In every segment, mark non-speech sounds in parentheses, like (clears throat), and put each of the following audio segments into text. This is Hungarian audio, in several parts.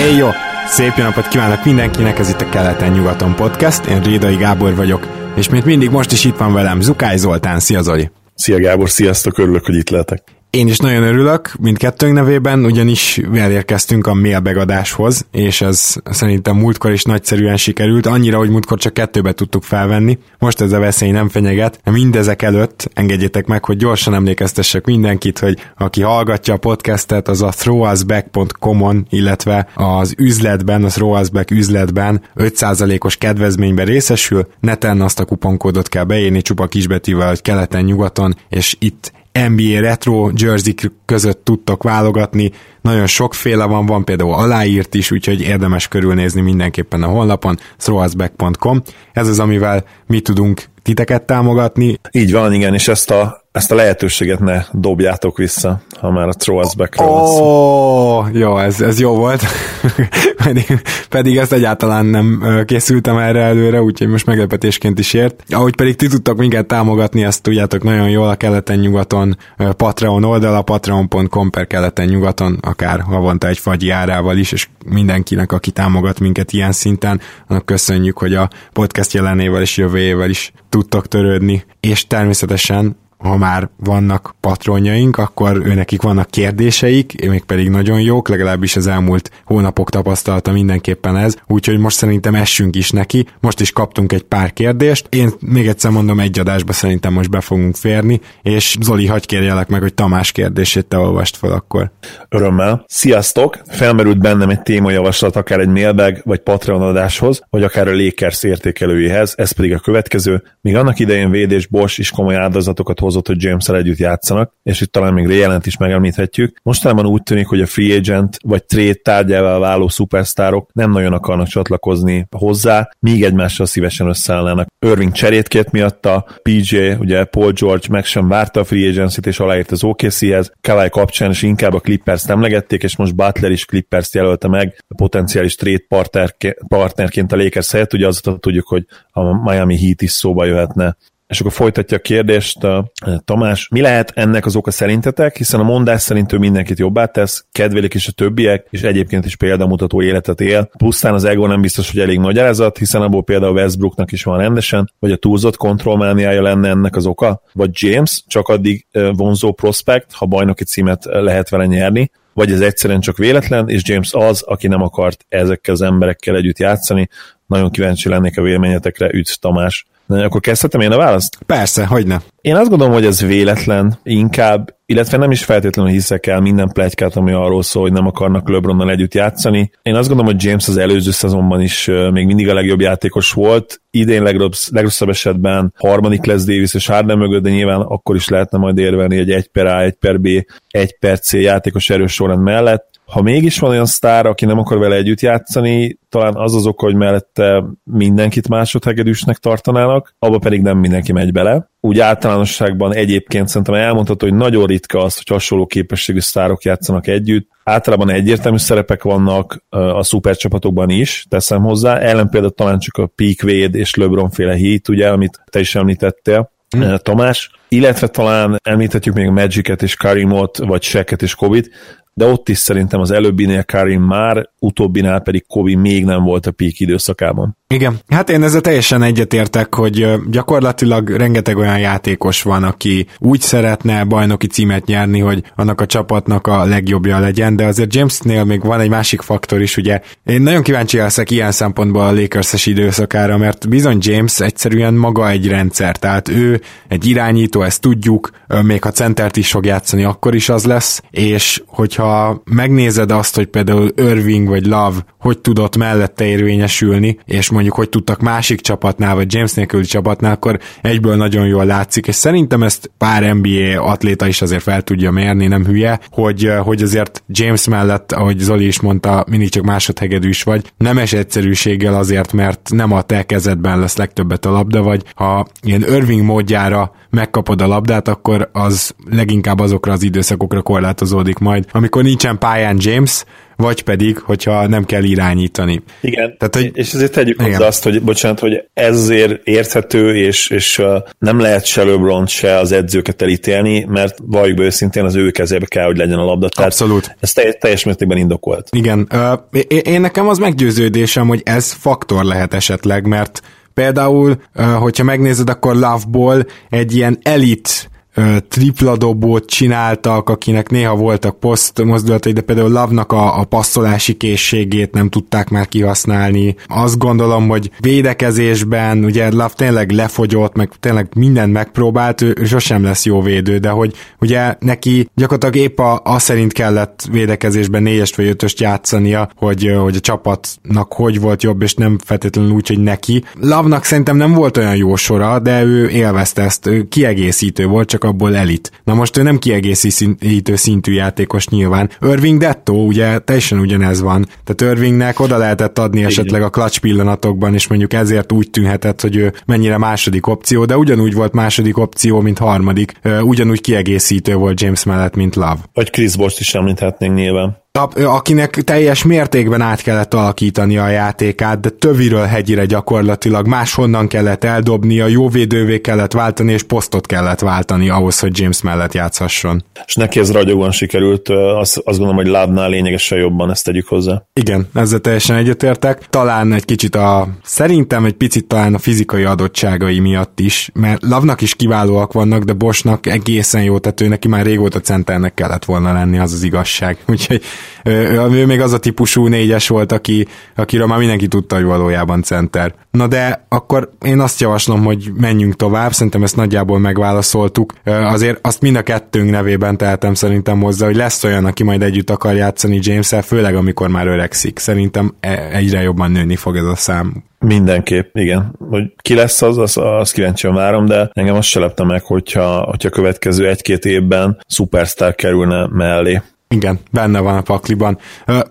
Éj jó! Szép jó napot kívánok mindenkinek, ez itt a Keleten-nyugaton podcast, én Rédai Gábor vagyok, és mint mindig most is itt van velem Zukály Zoltán, szia Zoli! Szia Gábor, sziasztok, örülök, hogy itt lehetek. Én is nagyon örülök, mindkettőnk nevében, ugyanis elérkeztünk a mailbegadáshoz, és ez szerintem múltkor is nagyszerűen sikerült, annyira, hogy múltkor csak kettőbe tudtuk felvenni. Most ez a veszély nem fenyeget. Mindezek előtt engedjétek meg, hogy gyorsan emlékeztessek mindenkit, hogy aki hallgatja a podcastet, az a throwusback.com-on, illetve az üzletben, a throwusback üzletben 5%-os kedvezményben részesül. Neten azt a kuponkódot kell beírni csupa kisbetűvel, hogy keleten-nyugaton, és itt NBA retro jersey között tudtok válogatni, nagyon sokféle van, van például aláírt is, úgyhogy érdemes körülnézni mindenképpen a honlapon, throwusback.com. Ez az, amivel mi tudunk titeket támogatni. Így van, igen, és ezt a, ezt a lehetőséget ne dobjátok vissza, ha már a Throw Us back oh, Jó, ez, ez jó volt. (laughs) pedig, pedig ezt egyáltalán nem készültem erre előre, úgyhogy most meglepetésként is ért. Ahogy pedig ti tudtok minket támogatni, ezt tudjátok nagyon jól a keleten-nyugaton Patreon oldala, patreon.com per keleten-nyugaton, akár havonta egy fagyi árával is, és mindenkinek, aki támogat minket ilyen szinten, annak köszönjük, hogy a podcast jelenével és jövőjével is tudtok törődni, és természetesen ha már vannak patronjaink, akkor őnekik vannak kérdéseik, még pedig nagyon jók, legalábbis az elmúlt hónapok tapasztalata mindenképpen ez, úgyhogy most szerintem essünk is neki. Most is kaptunk egy pár kérdést. Én még egyszer mondom, egy adásba szerintem most be fogunk férni, és Zoli, hagyj kérjelek meg, hogy Tamás kérdését te olvast fel akkor. Örömmel. Sziasztok! Felmerült bennem egy témajavaslat akár egy mailbag vagy Patreon adáshoz, vagy akár a Lakers értékelőjéhez, ez pedig a következő. Míg annak idején védés Bosch is komoly áldozatokat hozott, hogy james együtt játszanak, és itt talán még Ray is megemlíthetjük. Mostanában úgy tűnik, hogy a free agent vagy trade tárgyával váló szupersztárok nem nagyon akarnak csatlakozni hozzá, míg egymással szívesen összeállnának. Irving cserét miatta, PJ, ugye Paul George meg sem várta a free agency-t és aláírt az OKC-hez, Kawhi kapcsán is inkább a Clippers emlegették, és most Butler is Clippers jelölte meg a potenciális trade partnerként a Lakers helyett, ugye azt tudjuk, hogy a Miami Heat is szóba jöhetne és akkor folytatja a kérdést a Tamás. Mi lehet ennek az oka szerintetek? Hiszen a mondás szerint ő mindenkit jobbá tesz, kedvélik is a többiek, és egyébként is példamutató életet él. Pusztán az ego nem biztos, hogy elég magyarázat, hiszen abból például Westbrooknak is van rendesen, vagy a túlzott kontrollmániája lenne ennek az oka, vagy James csak addig vonzó prospekt, ha bajnoki címet lehet vele nyerni, vagy ez egyszerűen csak véletlen, és James az, aki nem akart ezekkel az emberekkel együtt játszani. Nagyon kíváncsi lennék a véleményetekre, üdv Tamás. Na, akkor kezdhetem én a választ? Persze, hogy ne. Én azt gondolom, hogy ez véletlen inkább, illetve nem is feltétlenül hiszek el minden plegykát, ami arról szól, hogy nem akarnak LeBronnal együtt játszani. Én azt gondolom, hogy James az előző szezonban is még mindig a legjobb játékos volt. Idén legrossz, legrosszabb esetben harmadik lesz Davis és Harden mögött, de nyilván akkor is lehetne majd érvelni egy 1 per A, 1 per B, 1 per C játékos erős sorrend mellett ha mégis van olyan sztár, aki nem akar vele együtt játszani, talán az az oka, hogy mellette mindenkit másodhegedűsnek tartanának, abba pedig nem mindenki megy bele. Úgy általánosságban egyébként szerintem elmondható, hogy nagyon ritka az, hogy hasonló képességű sztárok játszanak együtt. Általában egyértelmű szerepek vannak a szupercsapatokban is, teszem hozzá. Ellen például talán csak a Peak Wade és LeBron féle hit, ugye, amit te is említettél, hmm. Tamás illetve talán említhetjük még Magic-et és Karimot, vagy Sheket és Kobit, de ott is szerintem az előbbinél Karim már, utóbbinál pedig Kobi még nem volt a peak időszakában. Igen, hát én ezzel teljesen egyetértek, hogy gyakorlatilag rengeteg olyan játékos van, aki úgy szeretne bajnoki címet nyerni, hogy annak a csapatnak a legjobbja legyen, de azért Jamesnél még van egy másik faktor is, ugye én nagyon kíváncsi leszek ilyen szempontból a Lakers-es időszakára, mert bizony James egyszerűen maga egy rendszer, tehát ő egy irányító, ezt tudjuk, még ha centert is fog játszani, akkor is az lesz, és hogyha megnézed azt, hogy például Irving vagy Love hogy tudott mellette érvényesülni, és mondjuk hogy tudtak másik csapatnál, vagy James nélküli csapatnál, akkor egyből nagyon jól látszik, és szerintem ezt pár NBA atléta is azért fel tudja mérni, nem hülye, hogy, hogy azért James mellett, ahogy Zoli is mondta, mindig csak másodhegedű is vagy, nemes egyszerűséggel azért, mert nem a te kezedben lesz legtöbbet a labda, vagy ha ilyen Irving módjára megkapod a labdát, akkor az leginkább azokra az időszakokra korlátozódik majd, amikor nincsen pályán James, vagy pedig, hogyha nem kell irányítani. Igen, Tehát, hogy, és ezért tegyük hozzá azt, hogy bocsánat, hogy ezért érthető, és, és nem lehet se LeBron, se az edzőket elítélni, mert valljuk be őszintén az ő kezébe kell, hogy legyen a labda. Tehát Abszolút. Ez teljes, teljes mértékben indokolt. Igen, én nekem az meggyőződésem, hogy ez faktor lehet esetleg, mert Például, hogyha megnézed, akkor Love-ból egy ilyen elit tripla dobót csináltak, akinek néha voltak poszt mozdulatai, de például Lavnak a, a passzolási készségét nem tudták már kihasználni. Azt gondolom, hogy védekezésben, ugye Lav tényleg lefogyott, meg tényleg mindent megpróbált, ő, sosem lesz jó védő, de hogy ugye neki gyakorlatilag épp a, a szerint kellett védekezésben négyest vagy ötöst játszania, hogy, hogy a csapatnak hogy volt jobb, és nem feltétlenül úgy, hogy neki. Lavnak szerintem nem volt olyan jó sora, de ő élvezte ezt, ő kiegészítő volt, csak abból elit. Na most ő nem kiegészítő szintű játékos nyilván. Irving Detto, ugye teljesen ugyanez van. Tehát Irvingnek oda lehetett adni esetleg a clutch pillanatokban, és mondjuk ezért úgy tűnhetett, hogy ő mennyire második opció, de ugyanúgy volt második opció, mint harmadik. Ugyanúgy kiegészítő volt James mellett, mint Love. Vagy Chris Bost is említhetnénk nyilván akinek teljes mértékben át kellett alakítani a játékát, de töviről hegyire gyakorlatilag máshonnan kellett eldobni, a jó védővé kellett váltani, és posztot kellett váltani ahhoz, hogy James mellett játszhasson. És neki ez ragyogóan sikerült, azt, azt gondolom, hogy Lávnál lényegesen jobban ezt tegyük hozzá. Igen, ezzel teljesen egyetértek. Talán egy kicsit a, szerintem egy picit talán a fizikai adottságai miatt is, mert Lavnak is kiválóak vannak, de Bosnak egészen jó, tehát ő neki már régóta centernek kellett volna lenni, az az igazság. Úgyhogy ő, ő még az a típusú négyes volt, aki, akiről már mindenki tudta, hogy valójában center. Na de akkor én azt javaslom, hogy menjünk tovább, szerintem ezt nagyjából megválaszoltuk. Azért azt mind a kettőnk nevében tehetem szerintem hozzá, hogy lesz olyan, aki majd együtt akar játszani james főleg amikor már öregszik. Szerintem e, egyre jobban nőni fog ez a szám. Mindenképp, igen. Hogy ki lesz az, az, az kíváncsian várom, de engem azt se lepte meg, hogyha, hogyha következő egy-két évben szupersztár kerülne mellé. Igen, benne van a pakliban.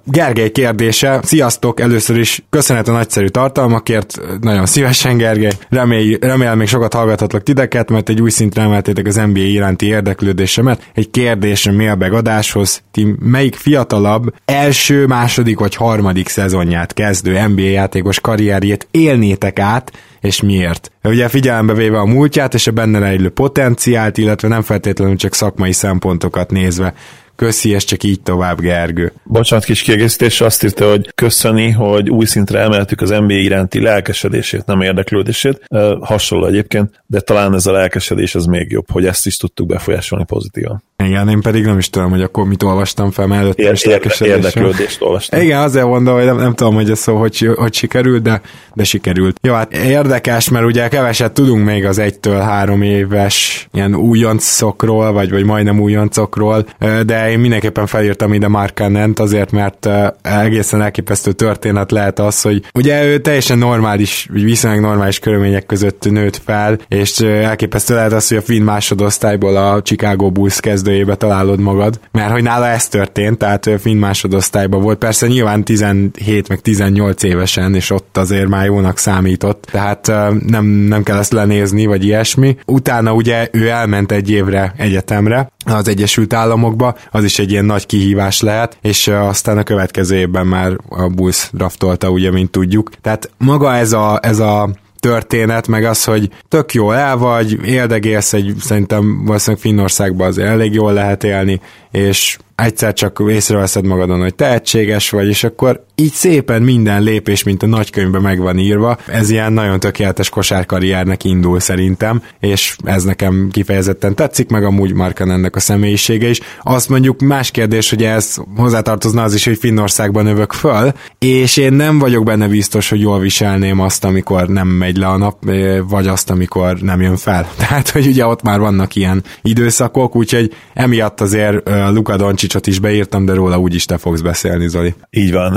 Gergely kérdése, sziasztok, először is köszönet a nagyszerű tartalmakért, nagyon szívesen Gergely, Remély, remélem még sokat hallgathatlak titeket, mert egy új szintre emeltétek az NBA iránti érdeklődésemet. Egy kérdés a mailbag adáshoz, ti melyik fiatalabb első, második vagy harmadik szezonját kezdő NBA játékos karrierjét élnétek át, és miért. Ugye figyelembe véve a múltját és a benne rejlő potenciált, illetve nem feltétlenül csak szakmai szempontokat nézve. Köszi, és csak így tovább, Gergő. Bocsánat, kis kiegészítés, azt írta, hogy köszöni, hogy új szintre emeltük az NBA iránti lelkesedését, nem érdeklődését. Hasonló egyébként, de talán ez a lelkesedés az még jobb, hogy ezt is tudtuk befolyásolni pozitívan. Igen, én pedig nem is tudom, hogy akkor mit olvastam fel, mert előtte is érdeklődést olvastam. Igen, azért mondom, hogy nem, nem tudom, hogy ez szó, hogy, hogy sikerült, de, de sikerült. Jó, hát érdekes, mert ugye keveset tudunk még az egytől három éves ilyen újoncokról, vagy, vagy majdnem újoncokról, de én mindenképpen felírtam ide Mark Cannent azért, mert egészen elképesztő történet lehet az, hogy ugye ő teljesen normális, viszonylag normális körülmények között nőtt fel, és elképesztő lehet az, hogy a finn másodosztályból a Chicago Bulls kezdőjébe találod magad, mert hogy nála ez történt, tehát finn másodosztályban volt, persze nyilván 17 meg 18 évesen, és ott azért már jónak számított, tehát nem, nem kell ezt lenézni, vagy ilyesmi. Utána ugye ő elment egy évre egyetemre, az Egyesült Államokba, az is egy ilyen nagy kihívás lehet, és aztán a következő évben már a Bulls draftolta, ugye, mint tudjuk. Tehát maga ez a, ez a történet, meg az, hogy tök jó el vagy, éldegélsz egy, szerintem valószínűleg Finnországban az elég jól lehet élni, és egyszer csak észreveszed magadon, hogy tehetséges vagy, és akkor így szépen minden lépés, mint a nagykönyvben meg van írva. Ez ilyen nagyon tökéletes kosárkarriernek indul szerintem, és ez nekem kifejezetten tetszik, meg amúgy Markan ennek a személyisége is. Azt mondjuk más kérdés, hogy ez hozzátartozna az is, hogy Finnországban övök föl, és én nem vagyok benne biztos, hogy jól viselném azt, amikor nem megy le a nap, vagy azt, amikor nem jön fel. (laughs) Tehát, hogy ugye ott már vannak ilyen időszakok, úgyhogy emiatt azért Luka Doncsicsot is beírtam, de róla úgyis te fogsz beszélni, Zoli. Így van,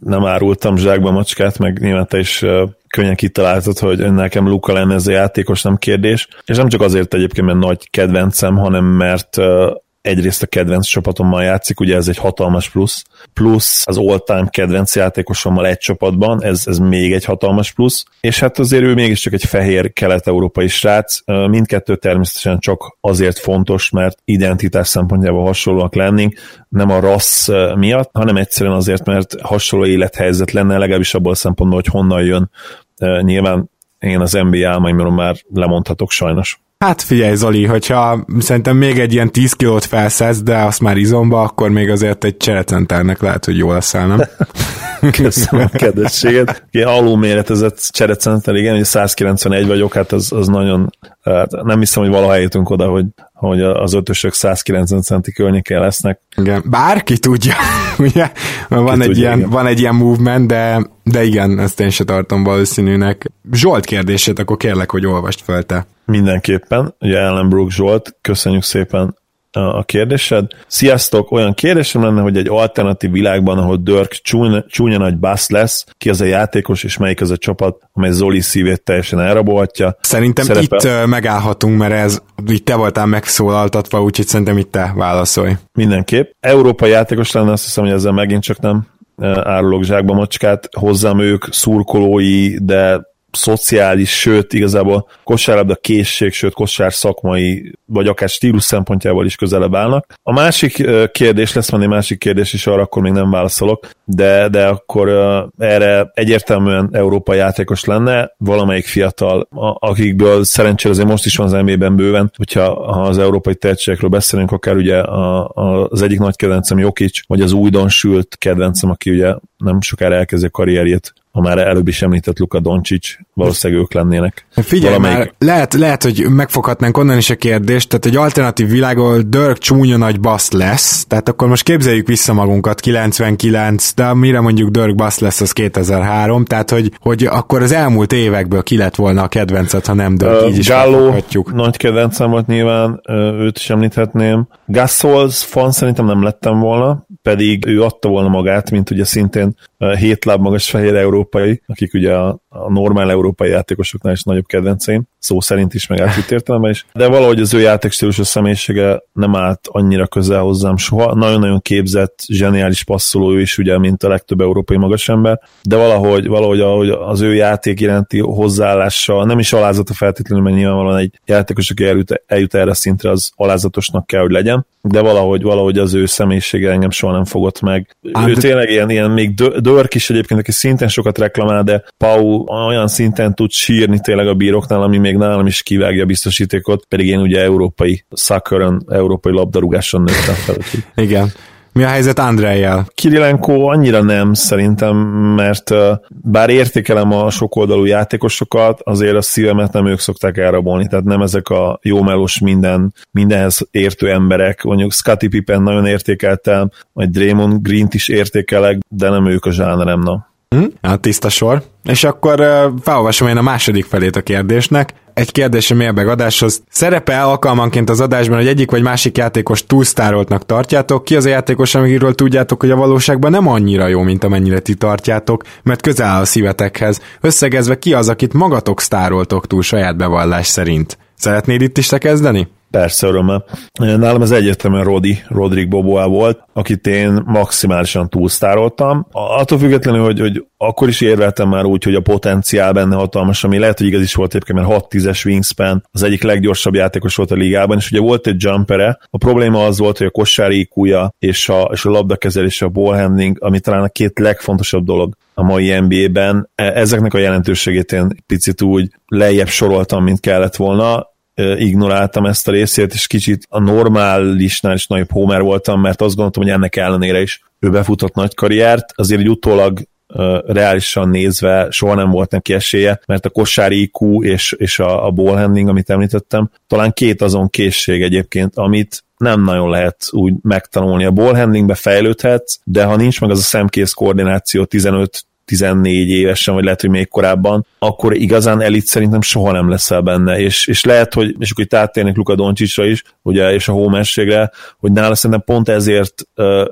nem árultam zsákba macskát, meg nyilván te is könnyen kitaláltad, hogy nekem Luka lenne ez a játékos, nem kérdés. És nem csak azért egyébként, mert nagy kedvencem, hanem mert egyrészt a kedvenc csapatommal játszik, ugye ez egy hatalmas plusz, plusz az all-time kedvenc játékosommal egy csapatban, ez, ez még egy hatalmas plusz, és hát azért ő mégiscsak egy fehér kelet-európai srác, mindkettő természetesen csak azért fontos, mert identitás szempontjából hasonlóak lennénk, nem a rassz miatt, hanem egyszerűen azért, mert hasonló élethelyzet lenne, legalábbis abból a szempontból, hogy honnan jön. Nyilván én az NBA álmaimról már lemondhatok sajnos. Hát figyelj Zoli, hogyha szerintem még egy ilyen 10 kilót felszesz, de azt már izomba, akkor még azért egy cserecenternek lehet, hogy jó leszel, nem? (laughs) Köszönöm a kedvességet. Alul méretezett cserecenter, igen, hogy 191 vagyok, hát az, az nagyon, hát nem hiszem, hogy valaha eljutunk oda, hogy, hogy az ötösök 190 centi környékén lesznek. Igen, bárki tudja, (laughs) ugye? Van, egy tudja, ilyen, van egy ilyen movement, de, de igen, ezt én se tartom valószínűnek. Zsolt kérdését, akkor kérlek, hogy olvast fel te. Mindenképpen, ugye Ellen Brook Zsolt, köszönjük szépen a kérdésed. Sziasztok! Olyan kérdésem lenne, hogy egy alternatív világban, ahol Dirk csúnya, csúnya nagy basz lesz, ki az a játékos, és melyik az a csapat, amely Zoli szívét teljesen elrabolhatja. Szerintem Szerepel... itt megállhatunk, mert ez itt te voltál megszólaltatva, úgyhogy szerintem itt te válaszolj. Mindenképp. Európai játékos lenne, azt hiszem, hogy ezzel megint csak nem árulok zsákba macskát, hozzám ők szurkolói, de szociális, sőt igazából kosárlabda készség, sőt kosár szakmai, vagy akár stílus szempontjából is közelebb állnak. A másik kérdés, lesz van egy másik kérdés is, arra akkor még nem válaszolok, de, de akkor erre egyértelműen európai játékos lenne, valamelyik fiatal, akikből szerencsére azért most is van az NBA-ben bőven, hogyha ha az európai tehetségekről beszélünk, akár ugye a, a, az egyik nagy kedvencem Jokic, vagy az újdonsült kedvencem, aki ugye nem sokára elkezdi a karrierjét a már előbb is említett Luka Doncic, valószínűleg ők lennének. Figyelj Valamelyik... már, lehet, lehet, hogy megfoghatnánk onnan is a kérdést, tehát egy alternatív világon Dirk csúnya nagy basz lesz, tehát akkor most képzeljük vissza magunkat 99, de mire mondjuk Dirk basz lesz az 2003, tehát hogy, hogy akkor az elmúlt évekből ki lett volna a kedvencet, ha nem Dirk, uh, így is Gallo, nagy kedvencem volt nyilván, őt is említhetném. Gasols fan szerintem nem lettem volna, pedig ő adta volna magát, mint ugye szintén hét láb magas fehér európai, akik ugye a, a normál európai játékosoknál is nagyobb kedvenceim, szó szerint is, meg átvitt értelemben is, de valahogy az ő játékstílus a személyisége nem állt annyira közel hozzám soha. Nagyon-nagyon képzett, zseniális passzoló ő is, ugye, mint a legtöbb európai magasember, de valahogy, valahogy ahogy az ő játék iránti hozzáállása nem is alázata feltétlenül, mert nyilvánvalóan egy játékos, aki eljut, eljut erre szintre, az alázatosnak kell, hogy legyen, de valahogy, valahogy az ő személyisége engem soha nem fogott meg. Ő de... tényleg ilyen, ilyen még Dörk is egyébként, aki szintén sokat reklamál, de Pau olyan szinten tud sírni tényleg a bíróknál, ami még nálam is kivágja a biztosítékot, pedig én ugye európai szakkörön, európai labdarúgáson nőttem fel. Igen. Mi a helyzet Andrejjel? Kirilenko annyira nem szerintem, mert bár értékelem a sokoldalú játékosokat, azért a szívemet nem ők szokták elrabolni, tehát nem ezek a jó melós minden, mindenhez értő emberek. Mondjuk Scottie Pippen nagyon értékeltem, vagy Draymond Green-t is értékelek, de nem ők a zsánerem, na. Hm? Hát tiszta sor. És akkor felolvasom én a második felét a kérdésnek. Egy kérdés a adáshoz. Szerepel alkalmanként az adásban, hogy egyik vagy másik játékos túlsztároltnak tartjátok. Ki az a játékos, amiről tudjátok, hogy a valóságban nem annyira jó, mint amennyire ti tartjátok, mert közel áll a szívetekhez. Összegezve ki az, akit magatok sztároltok túl saját bevallás szerint. Szeretnéd itt is te kezdeni? Persze, örömmel. Nálam ez egyértelműen Rodi, Rodrik Boboa volt, akit én maximálisan túlsztároltam. Attól függetlenül, hogy, hogy akkor is érveltem már úgy, hogy a potenciál benne hatalmas, ami lehet, hogy igaz is volt egyébként, mert 6-10-es wingspan, az egyik leggyorsabb játékos volt a ligában, és ugye volt egy jumpere. A probléma az volt, hogy a kossári IQ-ja és a, és a labdakezelés, a ball handling, ami talán a két legfontosabb dolog a mai NBA-ben. E, ezeknek a jelentőségét én picit úgy lejjebb soroltam, mint kellett volna ignoráltam ezt a részét, és kicsit a normálisnál is nagyobb homer voltam, mert azt gondoltam, hogy ennek ellenére is ő befutott nagy karriert, azért egy utólag reálisan nézve soha nem volt neki esélye, mert a kosári IQ és, és a, a ball handling, amit említettem, talán két azon készség egyébként, amit nem nagyon lehet úgy megtanulni. A ball handlingbe fejlődhetsz, de ha nincs meg az a szemkész koordináció 15 14 évesen, vagy lehet, hogy még korábban, akkor igazán elit szerintem soha nem leszel benne, és, és lehet, hogy, és akkor itt áttérnek Luka Doncsicsra is, ugye, és a hómességre, hogy nála szerintem pont ezért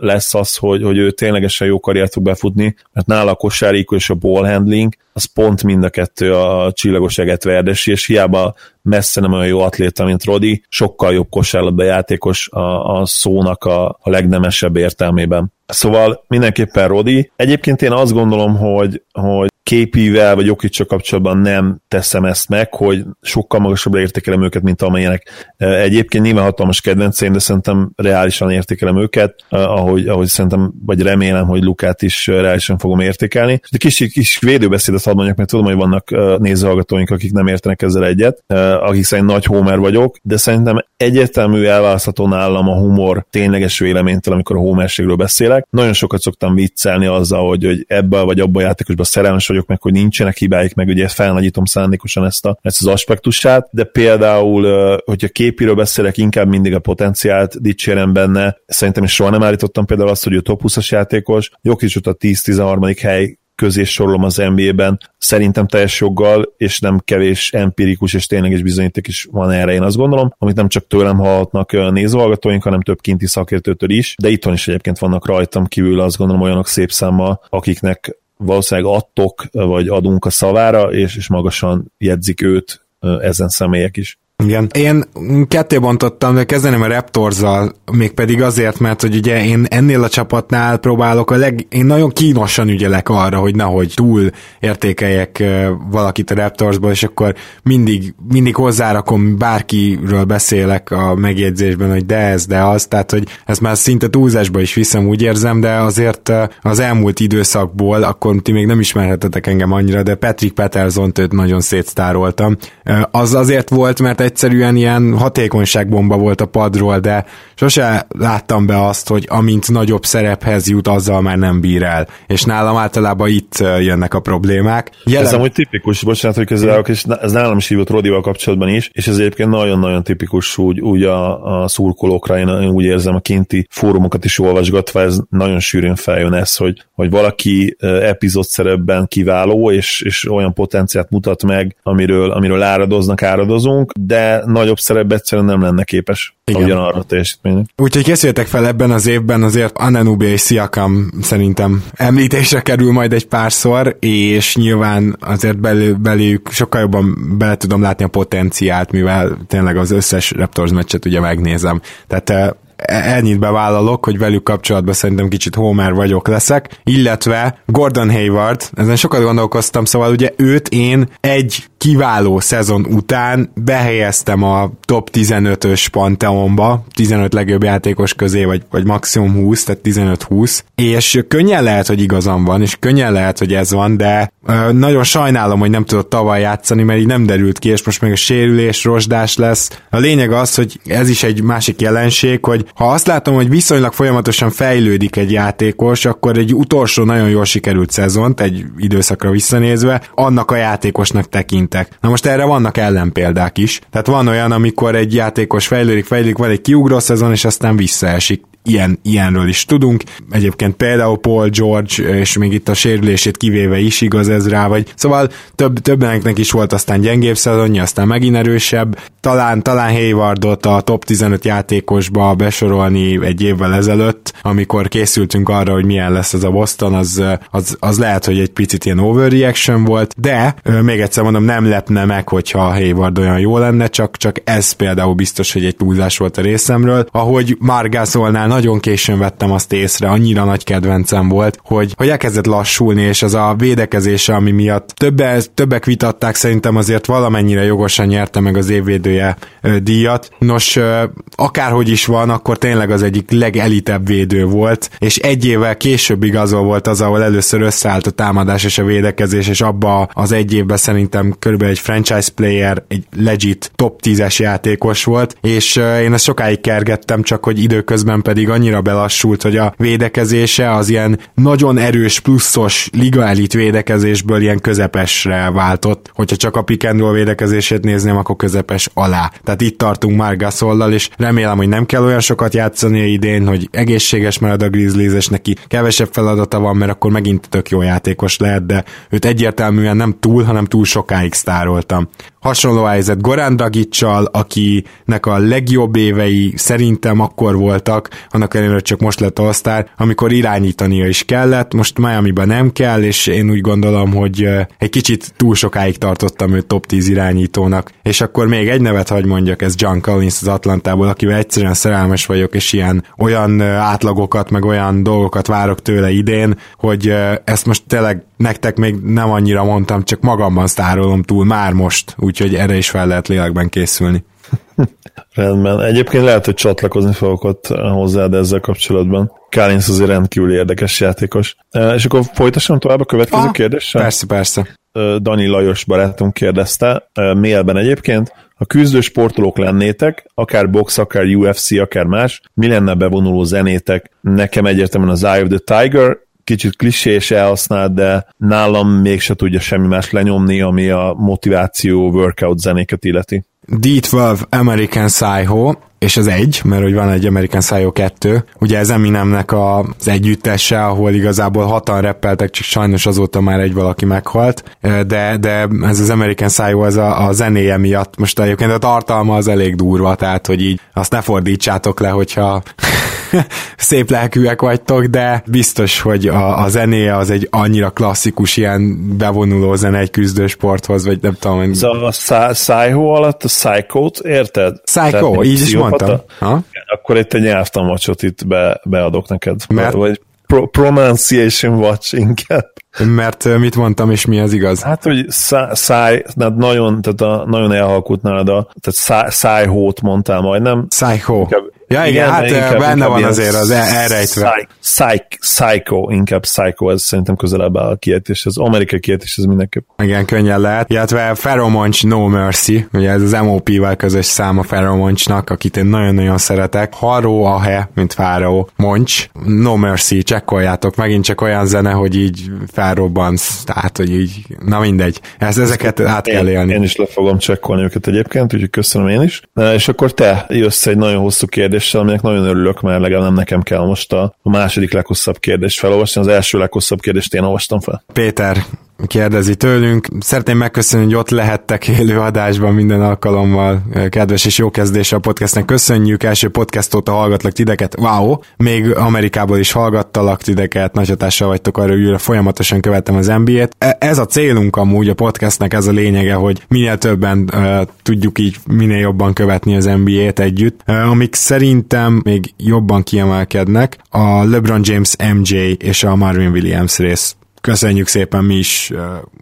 lesz az, hogy, hogy ő ténylegesen jó karriert fog befutni, mert nála a kosárikó és a ball handling, az pont mind a kettő a csillagos eget verdesi, és hiába messze nem olyan jó atléta, mint Rodi, sokkal jobb kosárlabda játékos a, a szónak a, a legnemesebb értelmében. Szóval mindenképpen Rodi. Egyébként én azt gondolom, hogy, hogy képivel vagy Jokicsal kapcsolatban nem teszem ezt meg, hogy sokkal magasabbra értékelem őket, mint amilyenek. Egyébként nyilván hatalmas kedvenceim, de szerintem reálisan értékelem őket, ahogy, ahogy szerintem, vagy remélem, hogy Lukát is reálisan fogom értékelni. De kis, kis védőbeszédet hadd mondjak, mert tudom, hogy vannak nézőhallgatóink, akik nem értenek ezzel egyet, akik szerint nagy homer vagyok, de szerintem egyértelmű elválasztható nálam a humor tényleges véleménytől, amikor a homerségről beszélek. Nagyon sokat szoktam viccelni azzal, hogy, hogy ebben vagy abban a játékosban szerelmes vagyok, meg hogy nincsenek hibáik, meg ugye felnagyítom szándékosan ezt, a, ezt az aspektusát, de például, hogyha képiről beszélek, inkább mindig a potenciált dicsérem benne. Szerintem is soha nem állítottam például azt, hogy ő top 20-as játékos, Jokic a 10-13. hely közé sorolom az NBA-ben, szerintem teljes joggal, és nem kevés empirikus és tényleges bizonyíték is van erre, én azt gondolom, amit nem csak tőlem hallhatnak nézőhallgatóink, hanem több kinti szakértőtől is, de itthon is egyébként vannak rajtam kívül azt gondolom olyanok szép számmal, akiknek valószínűleg adtok, vagy adunk a szavára, és, és magasan jegyzik őt ezen személyek is. Igen. Én ketté bontottam, de kezdeném a Raptorzzal, mégpedig azért, mert hogy ugye én ennél a csapatnál próbálok a leg... Én nagyon kínosan ügyelek arra, hogy nehogy túl értékeljek valakit a Raptorsból, és akkor mindig, mindig hozzárakom, bárkiről beszélek a megjegyzésben, hogy de ez, de az, tehát hogy ez már szinte túlzásba is viszem, úgy érzem, de azért az elmúlt időszakból, akkor ti még nem ismerhetetek engem annyira, de Patrick Peterson őt nagyon szétsztároltam. Az azért volt, mert egyszerűen ilyen hatékonyságbomba volt a padról, de sose láttam be azt, hogy amint nagyobb szerephez jut, azzal már nem bír el. És nálam általában itt jönnek a problémák. Jelen... Ez amúgy tipikus, bocsánat, hogy közelök, és ez nálam is hívott Rodival kapcsolatban is, és ez egyébként nagyon-nagyon tipikus úgy, úgy a, a szurkolókra, én, úgy érzem a kinti fórumokat is olvasgatva, ez nagyon sűrűn feljön ez, hogy, hogy valaki epizód szerepben kiváló, és, és olyan potenciát mutat meg, amiről, amiről áradoznak, áradozunk, de de nagyobb szerep egyszerűen nem lenne képes Igen. ugyanarra a. Úgyhogy készültek fel ebben az évben azért Ananubia és Siakam szerintem említésre kerül majd egy párszor, és nyilván azért belül, belőlük sokkal jobban bele tudom látni a potenciált, mivel tényleg az összes Raptors meccset ugye megnézem. Tehát ennyit bevállalok, hogy velük kapcsolatban szerintem kicsit Homer vagyok leszek, illetve Gordon Hayward, ezen sokat gondolkoztam, szóval ugye őt én egy kiváló szezon után behelyeztem a top 15-ös Pantheonba, 15 legjobb játékos közé, vagy, vagy maximum 20, tehát 15-20, és könnyen lehet, hogy igazam van, és könnyen lehet, hogy ez van, de ö, nagyon sajnálom, hogy nem tudott tavaly játszani, mert így nem derült ki, és most meg a sérülés, rozsdás lesz. A lényeg az, hogy ez is egy másik jelenség, hogy ha azt látom, hogy viszonylag folyamatosan fejlődik egy játékos, akkor egy utolsó nagyon jól sikerült szezont, egy időszakra visszanézve, annak a játékosnak tekintek. Na most erre vannak ellenpéldák is. Tehát van olyan, amikor egy játékos fejlődik, fejlődik, van egy kiugró szezon, és aztán visszaesik ilyen, ilyenről is tudunk. Egyébként például Paul George, és még itt a sérülését kivéve is igaz ez rá, vagy szóval több, többeneknek is volt aztán gyengébb szezonja, aztán megint erősebb. Talán, talán Haywardot a top 15 játékosba besorolni egy évvel ezelőtt, amikor készültünk arra, hogy milyen lesz ez a Boston, az, az, az lehet, hogy egy picit ilyen overreaction volt, de még egyszer mondom, nem lepne meg, hogyha Hayward olyan jó lenne, csak, csak ez például biztos, hogy egy túlzás volt a részemről. Ahogy Margászolnál nagyon későn vettem azt észre, annyira nagy kedvencem volt, hogy, hogy elkezdett lassulni, és az a védekezése, ami miatt többe, többek vitatták, szerintem azért valamennyire jogosan nyerte meg az évvédője díjat. Nos, akárhogy is van, akkor tényleg az egyik legelitebb védő volt, és egy évvel később igazol volt az, ahol először összeállt a támadás és a védekezés, és abba az egy évben szerintem körülbelül egy franchise player, egy legit top 10-es játékos volt, és én ezt sokáig kergettem, csak hogy időközben pedig annyira belassult, hogy a védekezése az ilyen nagyon erős pluszos liga elit védekezésből ilyen közepesre váltott. Hogyha csak a pick and védekezését nézném, akkor közepes alá. Tehát itt tartunk már Gasollal, és remélem, hogy nem kell olyan sokat játszani idén, hogy egészséges marad a Grizzlies, és neki kevesebb feladata van, mert akkor megint tök jó játékos lehet, de őt egyértelműen nem túl, hanem túl sokáig sztároltam. Hasonló helyzet Goran Dragicsal, akinek a legjobb évei szerintem akkor voltak, annak ellenére, csak most lett all amikor irányítania is kellett, most Miami-ban nem kell, és én úgy gondolom, hogy egy kicsit túl sokáig tartottam őt top 10 irányítónak. És akkor még egy nevet hagy mondjak, ez John Collins az Atlantából, akivel egyszerűen szerelmes vagyok, és ilyen olyan átlagokat, meg olyan dolgokat várok tőle idén, hogy ezt most tényleg nektek még nem annyira mondtam, csak magamban sztárolom túl már most, úgyhogy erre is fel lehet lélekben készülni. (laughs) Rendben. Egyébként lehet, hogy csatlakozni fogok ott hozzá, de ezzel kapcsolatban. Kálinsz azért rendkívül érdekes játékos. És akkor folytassam tovább a következő ah, kérdéssel? Persze, persze. Dani Lajos barátunk kérdezte, mailben egyébként, ha küzdő sportolók lennétek, akár box, akár UFC, akár más, mi lenne bevonuló zenétek? Nekem egyértelműen az Eye of the Tiger, kicsit klisés elhasznált, de nálam mégse tudja semmi más lenyomni, ami a motiváció workout zenéket illeti. D12 American Psycho, és az egy, mert hogy van egy American Psycho 2, ugye ez Eminemnek az együttese, ahol igazából hatan reppeltek, csak sajnos azóta már egy valaki meghalt, de, de ez az American Psycho ez a, a zenéje miatt, most egyébként a tartalma az elég durva, tehát hogy így azt ne fordítsátok le, hogyha (laughs) szép lelkűek vagytok, de biztos, hogy a, a zenéje az egy annyira klasszikus ilyen bevonuló zene egy küzdősporthoz, vagy nem tudom. Ez a, a Psycho alatt a Psycho-t érted? Psycho, így is mondtam. Ha? Akkor itt egy nyelvtanvacsot itt be, beadok neked. Mert... Vagy pro- pronunciation watch inkább. Mert mit mondtam, és mi az igaz? Hát, hogy száj, tehát nagyon, tehát a, nagyon elhalkult nálad a, tehát szájhót mondtál majdnem. Szájhó. Inkább, Ja, igen, igen hát inkább, benne inkább van azért az elrejtve. Psych, psycho, inkább psycho, ez szerintem közelebb áll a kiejtés, az amerikai kiejtés, ez mindenképp. Igen, könnyen lehet. Illetve Ferromonch No Mercy, ugye ez az MOP-val közös szám a Ferromonchnak, akit én nagyon-nagyon szeretek. Haró Ahe, mint Fáró Monch. No Mercy, csekkoljátok, megint csak olyan zene, hogy így felrobbansz, tehát, hogy így, na mindegy. Ez, ezeket át kell élni. Én, én is le fogom csekkolni őket egyébként, úgyhogy köszönöm én is. És akkor te jössz egy nagyon hosszú kérdés kérdéssel, aminek nagyon örülök, mert legalább nem nekem kell most a, a második leghosszabb kérdést felolvasni, az első leghosszabb kérdést én olvastam fel. Péter, kérdezi tőlünk. Szeretném megköszönni, hogy ott lehettek élő adásban minden alkalommal. Kedves és jó kezdés a podcastnek. Köszönjük, első podcast óta hallgatlak titeket. Wow! Még Amerikából is hallgattalak titeket, nagy hatással vagytok arra, hogy folyamatosan követem az NBA-t. E, ez a célunk amúgy a podcastnek, ez a lényege, hogy minél többen uh, tudjuk így minél jobban követni az NBA-t együtt. Uh, amik szerintem még jobban kiemelkednek, a LeBron James MJ és a Marvin Williams rész köszönjük szépen, mi is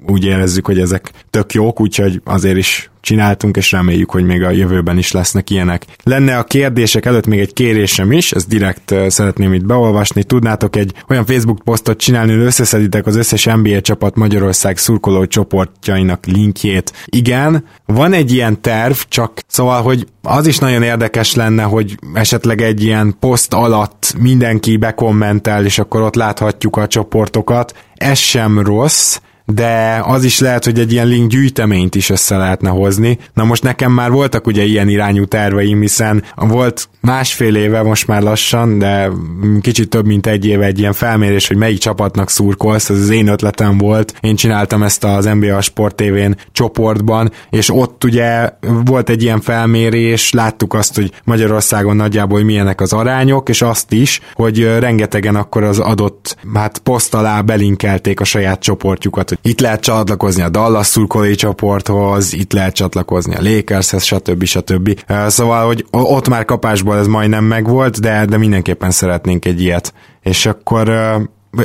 úgy érezzük, hogy ezek tök jók, úgyhogy azért is csináltunk, és reméljük, hogy még a jövőben is lesznek ilyenek. Lenne a kérdések előtt még egy kérésem is, ezt direkt szeretném itt beolvasni. Tudnátok egy olyan Facebook posztot csinálni, hogy összeszeditek az összes NBA csapat Magyarország szurkoló csoportjainak linkjét. Igen, van egy ilyen terv, csak szóval, hogy az is nagyon érdekes lenne, hogy esetleg egy ilyen poszt alatt mindenki bekommentel, és akkor ott láthatjuk a csoportokat. Ez sem rossz, de az is lehet, hogy egy ilyen link gyűjteményt is össze lehetne hozni. Na most nekem már voltak ugye ilyen irányú terveim, hiszen volt másfél éve most már lassan, de kicsit több mint egy éve egy ilyen felmérés, hogy melyik csapatnak szurkolsz, ez az én ötletem volt. Én csináltam ezt az NBA Sport TV-n csoportban, és ott ugye volt egy ilyen felmérés, láttuk azt, hogy Magyarországon nagyjából milyenek az arányok, és azt is, hogy rengetegen akkor az adott hát poszt alá belinkelték a saját csoportjukat, hogy itt lehet csatlakozni a Dallas szurkolói csoporthoz, itt lehet csatlakozni a Lakershez, stb. stb. Szóval, hogy ott már kapásból ez majdnem megvolt, de, de mindenképpen szeretnénk egy ilyet. És akkor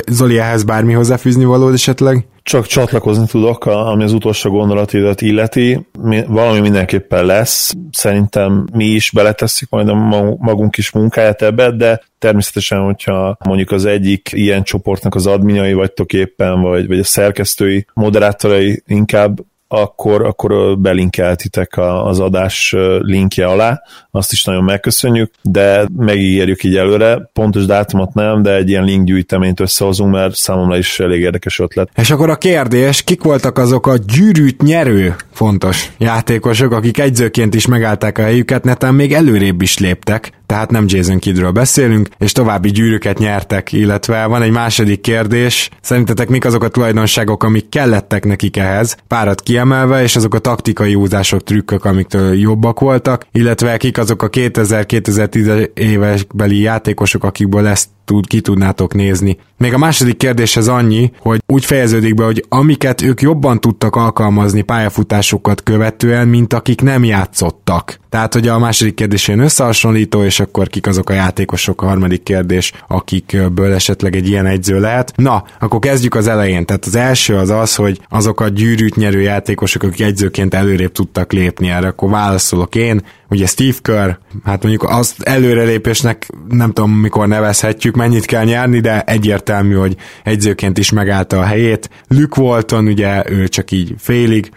Zoli, ehhez bármi hozzáfűzni valód esetleg? Csak csatlakozni tudok, ami az utolsó gondolatidat illeti. Valami mindenképpen lesz. Szerintem mi is beletesszük majd a magunk is munkáját ebbe, de természetesen, hogyha mondjuk az egyik ilyen csoportnak az adminyai vagytok éppen, vagy, vagy a szerkesztői, moderátorai inkább akkor, akkor belinkeltitek az adás linkje alá, azt is nagyon megköszönjük, de megígérjük így előre, pontos dátumot nem, de egy ilyen link gyűjteményt összehozunk, mert számomra is elég érdekes ötlet. És akkor a kérdés, kik voltak azok a gyűrűt nyerő fontos játékosok, akik egyzőként is megállták a helyüket, netán még előrébb is léptek, tehát nem Jason Kidről beszélünk, és további gyűrűket nyertek, illetve van egy második kérdés, szerintetek mik azok a tulajdonságok, amik kellettek nekik ehhez, párat kiemelve, és azok a taktikai úzások, trükkök, amiktől jobbak voltak, illetve kik azok a 2000-2010 évesbeli játékosok, akikből ezt tud, ki tudnátok nézni. Még a második kérdés az annyi, hogy úgy fejeződik be, hogy amiket ők jobban tudtak alkalmazni pályafutásukat követően, mint akik nem játszottak. Tehát, hogy a második kérdés ilyen összehasonlító, és akkor kik azok a játékosok, a harmadik kérdés, akikből esetleg egy ilyen egyző lehet. Na, akkor kezdjük az elején. Tehát az első az az, hogy azok a gyűrűt nyerő játékosok, akik egyzőként előrébb tudtak lépni erre, akkor válaszolok én. Ugye Steve Kerr, hát mondjuk azt előrelépésnek nem tudom mikor nevezhetjük, mennyit kell nyerni, de egyértelmű, hogy egyzőként is megállta a helyét. Luke Walton, ugye ő csak így félig,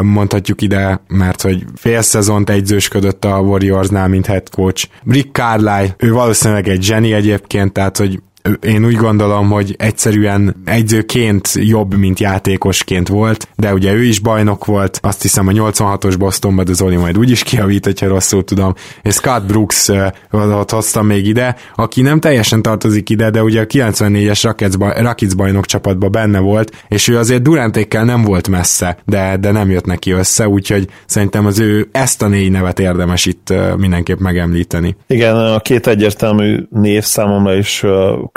mondhatjuk ide, mert hogy fél szezont egyzősködött a Warriorsnál, mint head coach. Rick Carlisle, ő valószínűleg egy zseni egyébként, tehát hogy én úgy gondolom, hogy egyszerűen egyzőként jobb, mint játékosként volt, de ugye ő is bajnok volt, azt hiszem a 86-os Bostonban, de Zoli majd úgyis kiavít, hogyha rosszul tudom, és Scott Brooks ott hoztam még ide, aki nem teljesen tartozik ide, de ugye a 94-es Rakic bajnok csapatban benne volt, és ő azért Durantékkel nem volt messze, de, de nem jött neki össze, úgyhogy szerintem az ő ezt a négy nevet érdemes itt mindenképp megemlíteni. Igen, a két egyértelmű név számomra is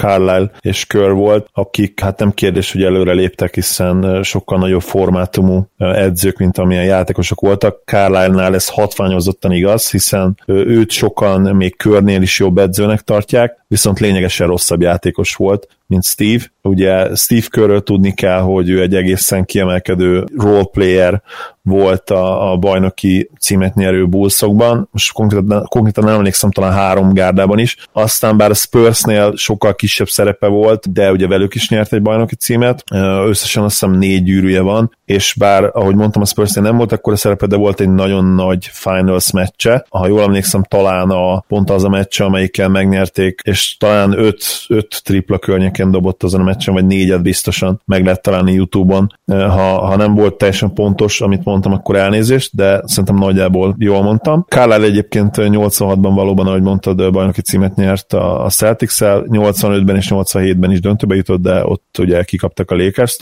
Carlisle és Kör volt, akik hát nem kérdés, hogy előre léptek, hiszen sokkal nagyobb formátumú edzők, mint amilyen játékosok voltak. Carlisle-nál ez hatványozottan igaz, hiszen őt sokan még Körnél is jobb edzőnek tartják, viszont lényegesen rosszabb játékos volt, mint Steve. Ugye Steve körről tudni kell, hogy ő egy egészen kiemelkedő roleplayer volt a, a bajnoki címet nyerő Bullsokban, most konkrétan, konkrétan nem emlékszem, talán három gárdában is. Aztán bár a Spursnél sokkal kisebb szerepe volt, de ugye velük is nyert egy bajnoki címet, összesen azt hiszem négy gyűrűje van, és bár, ahogy mondtam, a Spursnél nem volt akkor a szerepe, de volt egy nagyon nagy finals meccse. Ha jól emlékszem, talán a, pont az a meccse, amelyikkel megnyerték, és talán öt, öt tripla környéken dobott azon a meccsen, vagy négyet biztosan meg lehet találni YouTube-on. Ha, ha nem volt teljesen pontos, amit mondtam, akkor elnézést, de szerintem nagyjából jól mondtam. Carlisle egyébként 86-ban valóban, ahogy mondtad, bajnoki címet nyert a Celtics-el, 85-ben és 87-ben is döntőbe jutott, de ott ugye kikaptak a lakers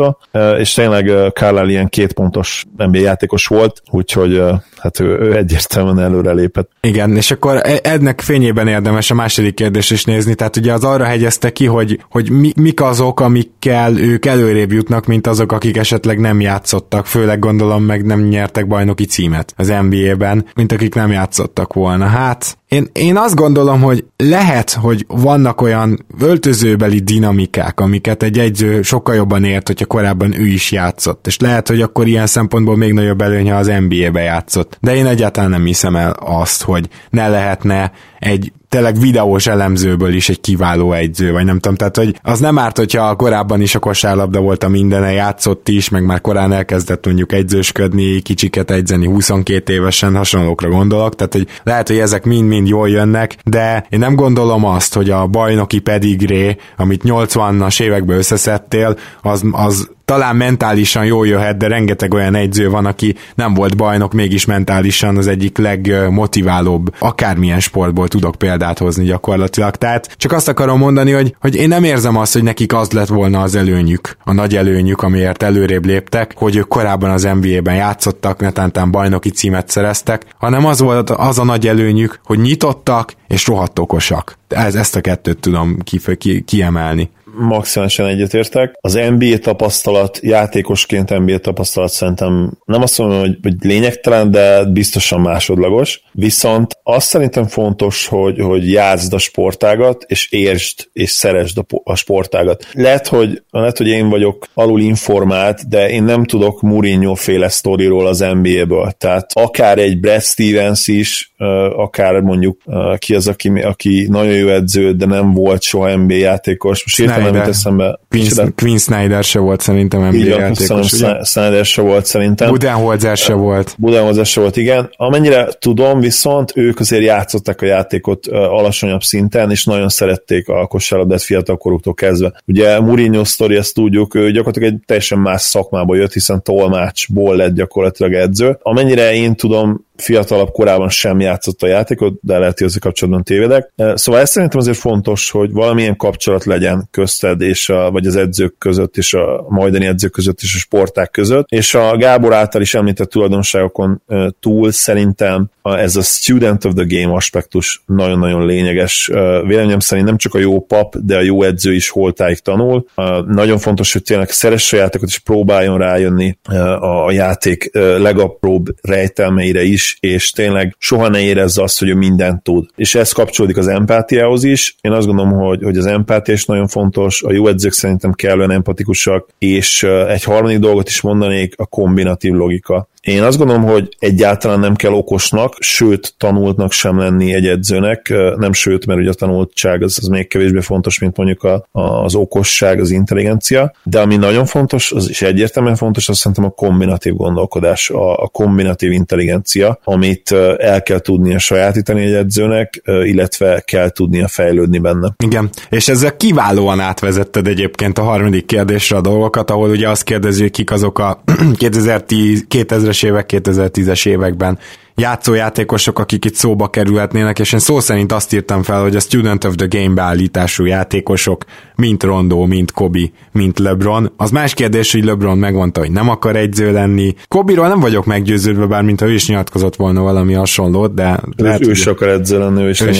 és tényleg Carlisle ilyen két pontos NBA játékos volt, úgyhogy hát ő, ő egyértelműen előrelépett. Igen, és akkor ennek fényében érdemes a második kérdés is nézni, tehát ugye az arra hegyezte ki, hogy, hogy mi, mik azok, amikkel ők előrébb jutnak, mint azok, akik esetleg nem játszottak, főleg gondolom meg nem nyertek bajnoki címet az NBA-ben, mint akik nem játszottak volna. Hát én, én azt gondolom, hogy lehet, hogy vannak olyan öltözőbeli dinamikák, amiket egy egyző sokkal jobban ért, hogyha korábban ő is játszott, és lehet, hogy akkor ilyen szempontból még nagyobb előnye az NBA-be játszott. De én egyáltalán nem hiszem el azt, hogy ne lehetne egy tényleg videós elemzőből is egy kiváló egyző, vagy nem tudom, tehát hogy az nem árt, hogyha korábban is a kosárlabda volt a mindene, játszott is, meg már korán elkezdett mondjuk egyzősködni, kicsiket egyzeni 22 évesen, hasonlókra gondolok, tehát hogy lehet, hogy ezek mind-mind jól jönnek, de én nem gondolom azt, hogy a bajnoki pedigré, amit 80-as években összeszedtél, az, az talán mentálisan jól jöhet, de rengeteg olyan egyző van, aki nem volt bajnok, mégis mentálisan az egyik legmotiválóbb, akármilyen sportból tudok példát hozni gyakorlatilag. Tehát csak azt akarom mondani, hogy, hogy én nem érzem azt, hogy nekik az lett volna az előnyük, a nagy előnyük, amiért előrébb léptek, hogy ők korábban az NBA-ben játszottak, netántán bajnoki címet szereztek, hanem az volt az a nagy előnyük, hogy nyitottak és rohadt okosak. Ez, ezt a kettőt tudom ki, ki, kiemelni maximálisan egyetértek. Az NBA tapasztalat, játékosként NBA tapasztalat szerintem nem azt mondom, hogy, hogy lényegtelen, de biztosan másodlagos. Viszont azt szerintem fontos, hogy, hogy játszd a sportágat, és értsd és szeresd a, a sportágat. Lehet hogy, lehet, hogy én vagyok alul informált, de én nem tudok Mourinho féle sztoriról az NBA-ből. Tehát akár egy Brad Stevens is, akár mondjuk ki az, aki, aki nagyon jó edző, de nem volt soha NBA játékos. Most Snyder. nem eszembe. Queen, Queen Snyder se volt szerintem NBA Igen, játékos. Snyder se volt szerintem. Budenholzer se volt. Budenholzer se volt, igen. Amennyire tudom, viszont ők azért játszották a játékot alacsonyabb szinten, és nagyon szerették a kosárlabdát fiatalkoruktól kezdve. Ugye Mourinho sztori, ezt tudjuk, ő gyakorlatilag egy teljesen más szakmába jött, hiszen tolmácsból lett gyakorlatilag edző. Amennyire én tudom, fiatalabb korában sem játszott a játékot, de lehet, hogy ezzel kapcsolatban tévedek. Szóval ez szerintem azért fontos, hogy valamilyen kapcsolat legyen közted, és a, vagy az edzők között, és a majdani edzők között, és a sporták között. És a Gábor által is említett tulajdonságokon túl szerintem ez a student of the game aspektus nagyon-nagyon lényeges. Véleményem szerint nem csak a jó pap, de a jó edző is holtáig tanul. Nagyon fontos, hogy tényleg szeresse a játékot, és próbáljon rájönni a játék legapróbb rejtelmeire is, is, és tényleg soha ne érezze azt, hogy ő mindent tud. És ez kapcsolódik az empátiához is. Én azt gondolom, hogy, hogy az empátia is nagyon fontos, a jó edzők szerintem kellően empatikusak, és egy harmadik dolgot is mondanék, a kombinatív logika. Én azt gondolom, hogy egyáltalán nem kell okosnak, sőt tanultnak sem lenni egy edzőnek, nem sőt, mert ugye a tanultság az, az még kevésbé fontos, mint mondjuk a, az okosság, az intelligencia, de ami nagyon fontos, az is egyértelműen fontos, azt szerintem a kombinatív gondolkodás, a, a kombinatív intelligencia, amit el kell tudnia sajátítani egy edzőnek, illetve kell tudnia fejlődni benne. Igen, és ezzel kiválóan átvezetted egyébként a harmadik kérdésre a dolgokat, ahol ugye azt kérdezi, kik azok a (clears throat) 2010, 2000 2000-es évek, 2010-es években játszójátékosok, akik itt szóba kerülhetnének, és én szó szerint azt írtam fel, hogy a Student of the Game beállítású játékosok, mint Rondo, mint Kobi, mint LeBron. Az más kérdés, hogy LeBron megmondta, hogy nem akar egyző lenni. Kobiról nem vagyok meggyőződve, bár mint ha ő is nyilatkozott volna valami hasonlót, de... Ő, lehet, ő is akar edző lenni, ő is ő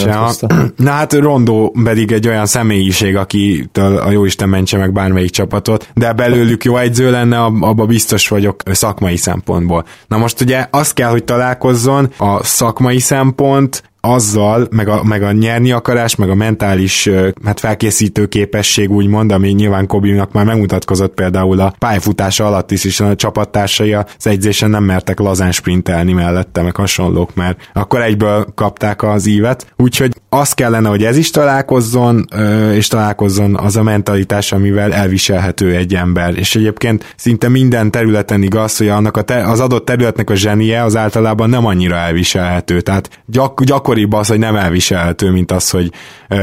Na hát Rondo pedig egy olyan személyiség, akitől a jóisten mentse meg bármelyik csapatot, de belőlük jó egyző lenne, abba biztos vagyok szakmai szempontból. Na most ugye azt kell, hogy találkozz találkozzon, a szakmai szempont azzal, meg a, meg a nyerni akarás, meg a mentális hát felkészítő képesség úgymond, ami nyilván Kobinak már megmutatkozott például a pályafutása alatt is, és a csapattársai az edzésen nem mertek lazán sprintelni mellette, meg hasonlók, mert akkor egyből kapták az ívet. Úgyhogy az kellene, hogy ez is találkozzon, és találkozzon az a mentalitás, amivel elviselhető egy ember. És egyébként szinte minden területen igaz, hogy annak a te, az adott területnek a zsenie az általában nem annyira elviselhető. Tehát gyak, gyakoribb az, hogy nem elviselhető, mint az, hogy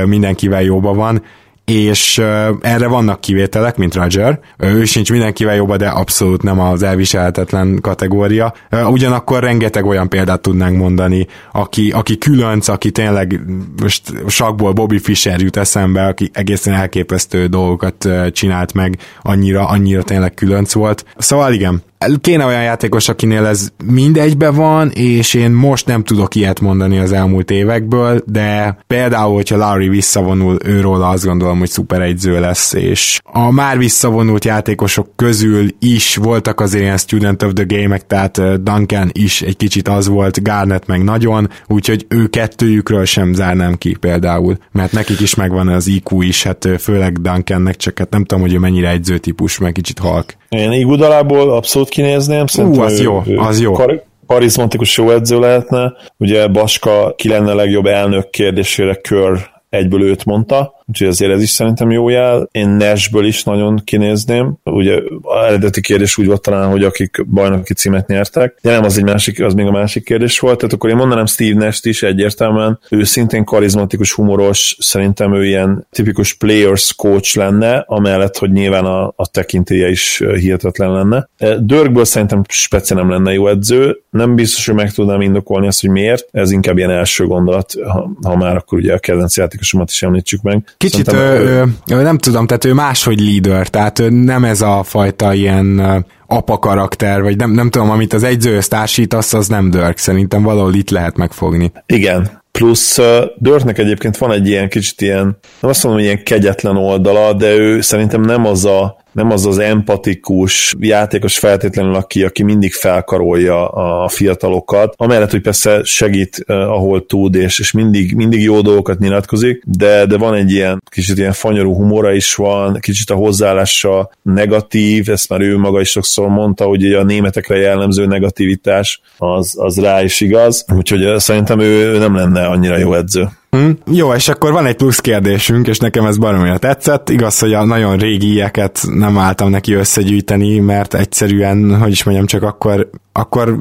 mindenkivel jóba van és erre vannak kivételek, mint Roger. Ő sincs mindenkivel jobban, de abszolút nem az elviselhetetlen kategória. Ugyanakkor rengeteg olyan példát tudnánk mondani, aki, aki különc, aki tényleg most sakból Bobby Fischer jut eszembe, aki egészen elképesztő dolgokat csinált meg, annyira, annyira tényleg különc volt. Szóval igen, kéne olyan játékos, akinél ez mindegybe van, és én most nem tudok ilyet mondani az elmúlt évekből, de például, hogyha Larry visszavonul, őról azt gondolom, hogy szuper egyző lesz, és a már visszavonult játékosok közül is voltak azért ilyen Student of the Game-ek, tehát Duncan is egy kicsit az volt, Garnett meg nagyon, úgyhogy ő kettőjükről sem zárnám ki például, mert nekik is megvan az IQ is, hát főleg Duncannek, csak hát nem tudom, hogy ő mennyire egyzőtípus, meg kicsit halk. Én igudalából abszolút kinézném. Szerintem Ú, az ő, jó, az jó. Kar- karizmatikus jó edző lehetne. Ugye Baska ki lenne a legjobb elnök kérdésére kör egyből őt mondta. Úgyhogy azért ez is szerintem jó jel. Én Nashből is nagyon kinézném. Ugye a eredeti kérdés úgy volt talán, hogy akik bajnoki címet nyertek. De nem, az egy másik, az még a másik kérdés volt. Tehát akkor én mondanám Steve Nash is egyértelműen. Ő szintén karizmatikus, humoros, szerintem ő ilyen tipikus players coach lenne, amellett, hogy nyilván a, a tekintélye is hihetetlen lenne. Dörgből szerintem speciál nem lenne jó edző. Nem biztos, hogy meg tudnám indokolni azt, hogy miért. Ez inkább ilyen első gondolat, ha, ha már akkor ugye a kedvenc játékosomat is említsük meg. Kicsit ő, ő, nem tudom, tehát ő máshogy leader, tehát ő nem ez a fajta ilyen apa karakter, vagy nem, nem tudom, amit az egyzőhöz társítasz, az nem Dirk, szerintem valahol itt lehet megfogni. Igen, Plusz uh, Dörtnek egyébként van egy ilyen kicsit ilyen, nem azt mondom, hogy ilyen kegyetlen oldala, de ő szerintem nem az a nem az az empatikus játékos feltétlenül, aki, aki mindig felkarolja a fiatalokat, amellett, hogy persze segít, uh, ahol tud, és, és mindig, mindig jó dolgokat nyilatkozik, de, de van egy ilyen kicsit ilyen fanyarú humora is van, kicsit a hozzáállása negatív, ezt már ő maga is sokszor mondta, hogy a németekre jellemző negativitás az, az rá is igaz, úgyhogy uh, szerintem ő, ő nem lenne annyira jó edző. Hm? Jó, és akkor van egy plusz kérdésünk, és nekem ez baromira tetszett. Igaz, hogy a nagyon régieket nem álltam neki összegyűjteni, mert egyszerűen, hogy is mondjam, csak akkor, akkor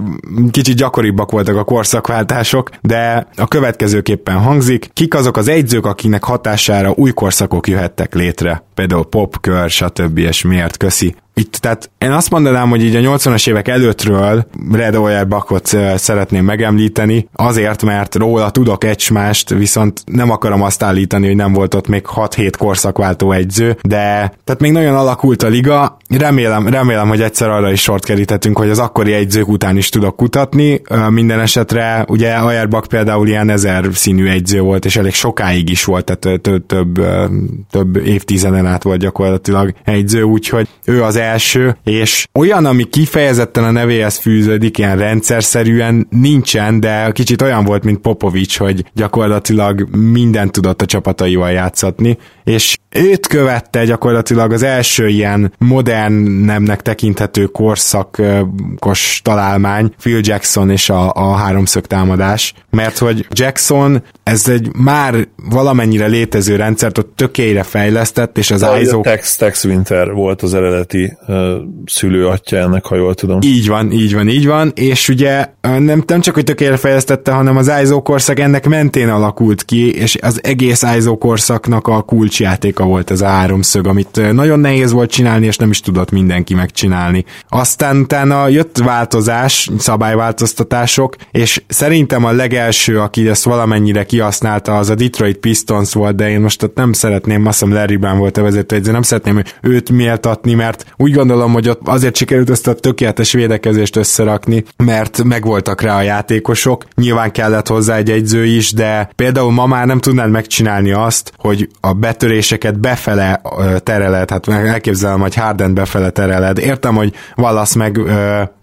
kicsit gyakoribbak voltak a korszakváltások, de a következőképpen hangzik. Kik azok az egyzők, akinek hatására új korszakok jöhettek létre? Például pop, kör, stb. és miért? Köszi itt, tehát én azt mondanám, hogy így a 80-as évek előttről Red Auerbachot szeretném megemlíteni, azért, mert róla tudok egymást, viszont nem akarom azt állítani, hogy nem volt ott még 6-7 korszakváltó egyző, de tehát még nagyon alakult a liga, remélem, remélem, hogy egyszer arra is sort kerítettünk, hogy az akkori egyzők után is tudok kutatni, minden esetre ugye Auerbach például ilyen ezer színű egyző volt, és elég sokáig is volt, tehát több, több, évtizeden át volt gyakorlatilag egyző, úgyhogy ő az első, és olyan, ami kifejezetten a nevéhez fűződik, ilyen rendszerszerűen nincsen, de kicsit olyan volt, mint Popovics, hogy gyakorlatilag mindent tudott a csapataival játszatni, és őt követte gyakorlatilag az első ilyen modern nemnek tekinthető korszakos találmány, Phil Jackson és a, a háromszög támadás, mert hogy Jackson ez egy már valamennyire létező rendszert ott tökélyre fejlesztett, és az ISO... Tex, Tex Winter volt az eredeti uh, szülőatja ennek, ha jól tudom. Így van, így van, így van, és ugye nem, nem csak, hogy tökélyre fejlesztette, hanem az ISO korszak ennek mentén alakult ki, és az egész ISO korszaknak a kulcsjátéka volt ez a háromszög, amit nagyon nehéz volt csinálni, és nem is tudott mindenki megcsinálni. Aztán utána jött változás, szabályváltoztatások, és szerintem a legelső, aki ezt valamennyire kihasználta, az a Detroit Pistons volt, de én most ott nem szeretném, azt hiszem Larry volt a vezető, de nem szeretném őt méltatni, mert úgy gondolom, hogy ott azért sikerült ezt a tökéletes védekezést összerakni, mert megvoltak rá a játékosok. Nyilván kellett hozzá egy egyző is, de például ma már nem tudnád megcsinálni azt, hogy a betöréseket befele tereled, hát elképzelem, hogy Harden befele tereled. Értem, hogy Wallace meg uh,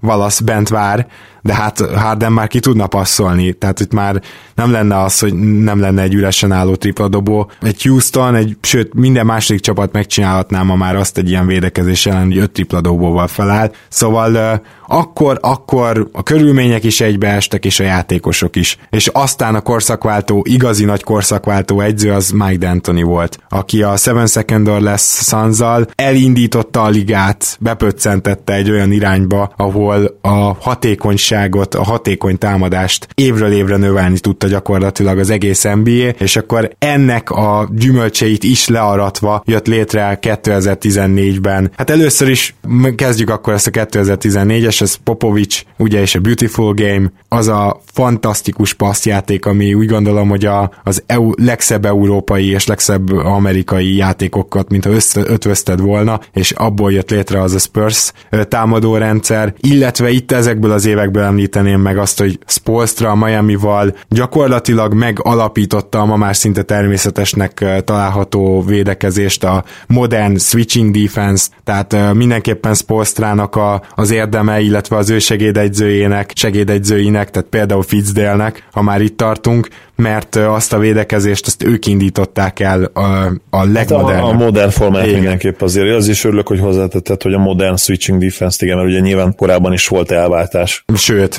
Wallace bent vár, de hát Harden már ki tudna passzolni, tehát itt már nem lenne az, hogy nem lenne egy üresen álló tripla dobó. Egy Houston, egy, sőt minden második csapat megcsinálhatná ma már azt egy ilyen védekezés ellen, hogy öt tripla dobóval feláll. Szóval akkor, akkor a körülmények is egybeestek, és a játékosok is. És aztán a korszakváltó, igazi nagy korszakváltó egyző az Mike D'Antoni volt, aki a Seven Secondor lesz Sanzal elindította a ligát, bepöccentette egy olyan irányba, ahol a hatékonyságot, a hatékony támadást évről évre növelni tudta gyakorlatilag az egész NBA, és akkor ennek a gyümölcseit is learatva jött létre 2014-ben. Hát először is kezdjük akkor ezt a 2014-es és ez Popovics, ugye, és a Beautiful Game, az a fantasztikus passzjáték, ami úgy gondolom, hogy a, az EU, legszebb európai és legszebb amerikai játékokat, mint ha össze, ötvözted volna, és abból jött létre az a Spurs támadó rendszer, illetve itt ezekből az évekből említeném meg azt, hogy Spolstra Miami-val gyakorlatilag megalapította a ma már szinte természetesnek található védekezést, a modern switching defense, tehát mindenképpen Spolstrának a, az érdemei illetve az ő segédegyzőjének, segédegyzőinek, tehát például Fitzdale-nek, ha már itt tartunk, mert azt a védekezést azt ők indították el a, a legmodernebb. Hát a, a modern formát igen. mindenképp azért. Az is örülök, hogy hozzátetted, hogy a modern switching defense igen, mert ugye nyilván korábban is volt elváltás. Sőt,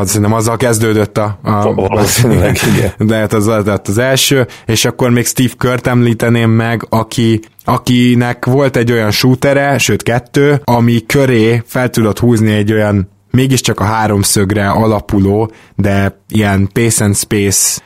az, szerintem azzal kezdődött a, a, a (laughs) igen. de hát az lett az első, és akkor még Steve Kurt említeném meg, aki akinek volt egy olyan shootere, sőt kettő, ami köré fel tudott húzni egy olyan mégiscsak a háromszögre alapuló, de ilyen pace and space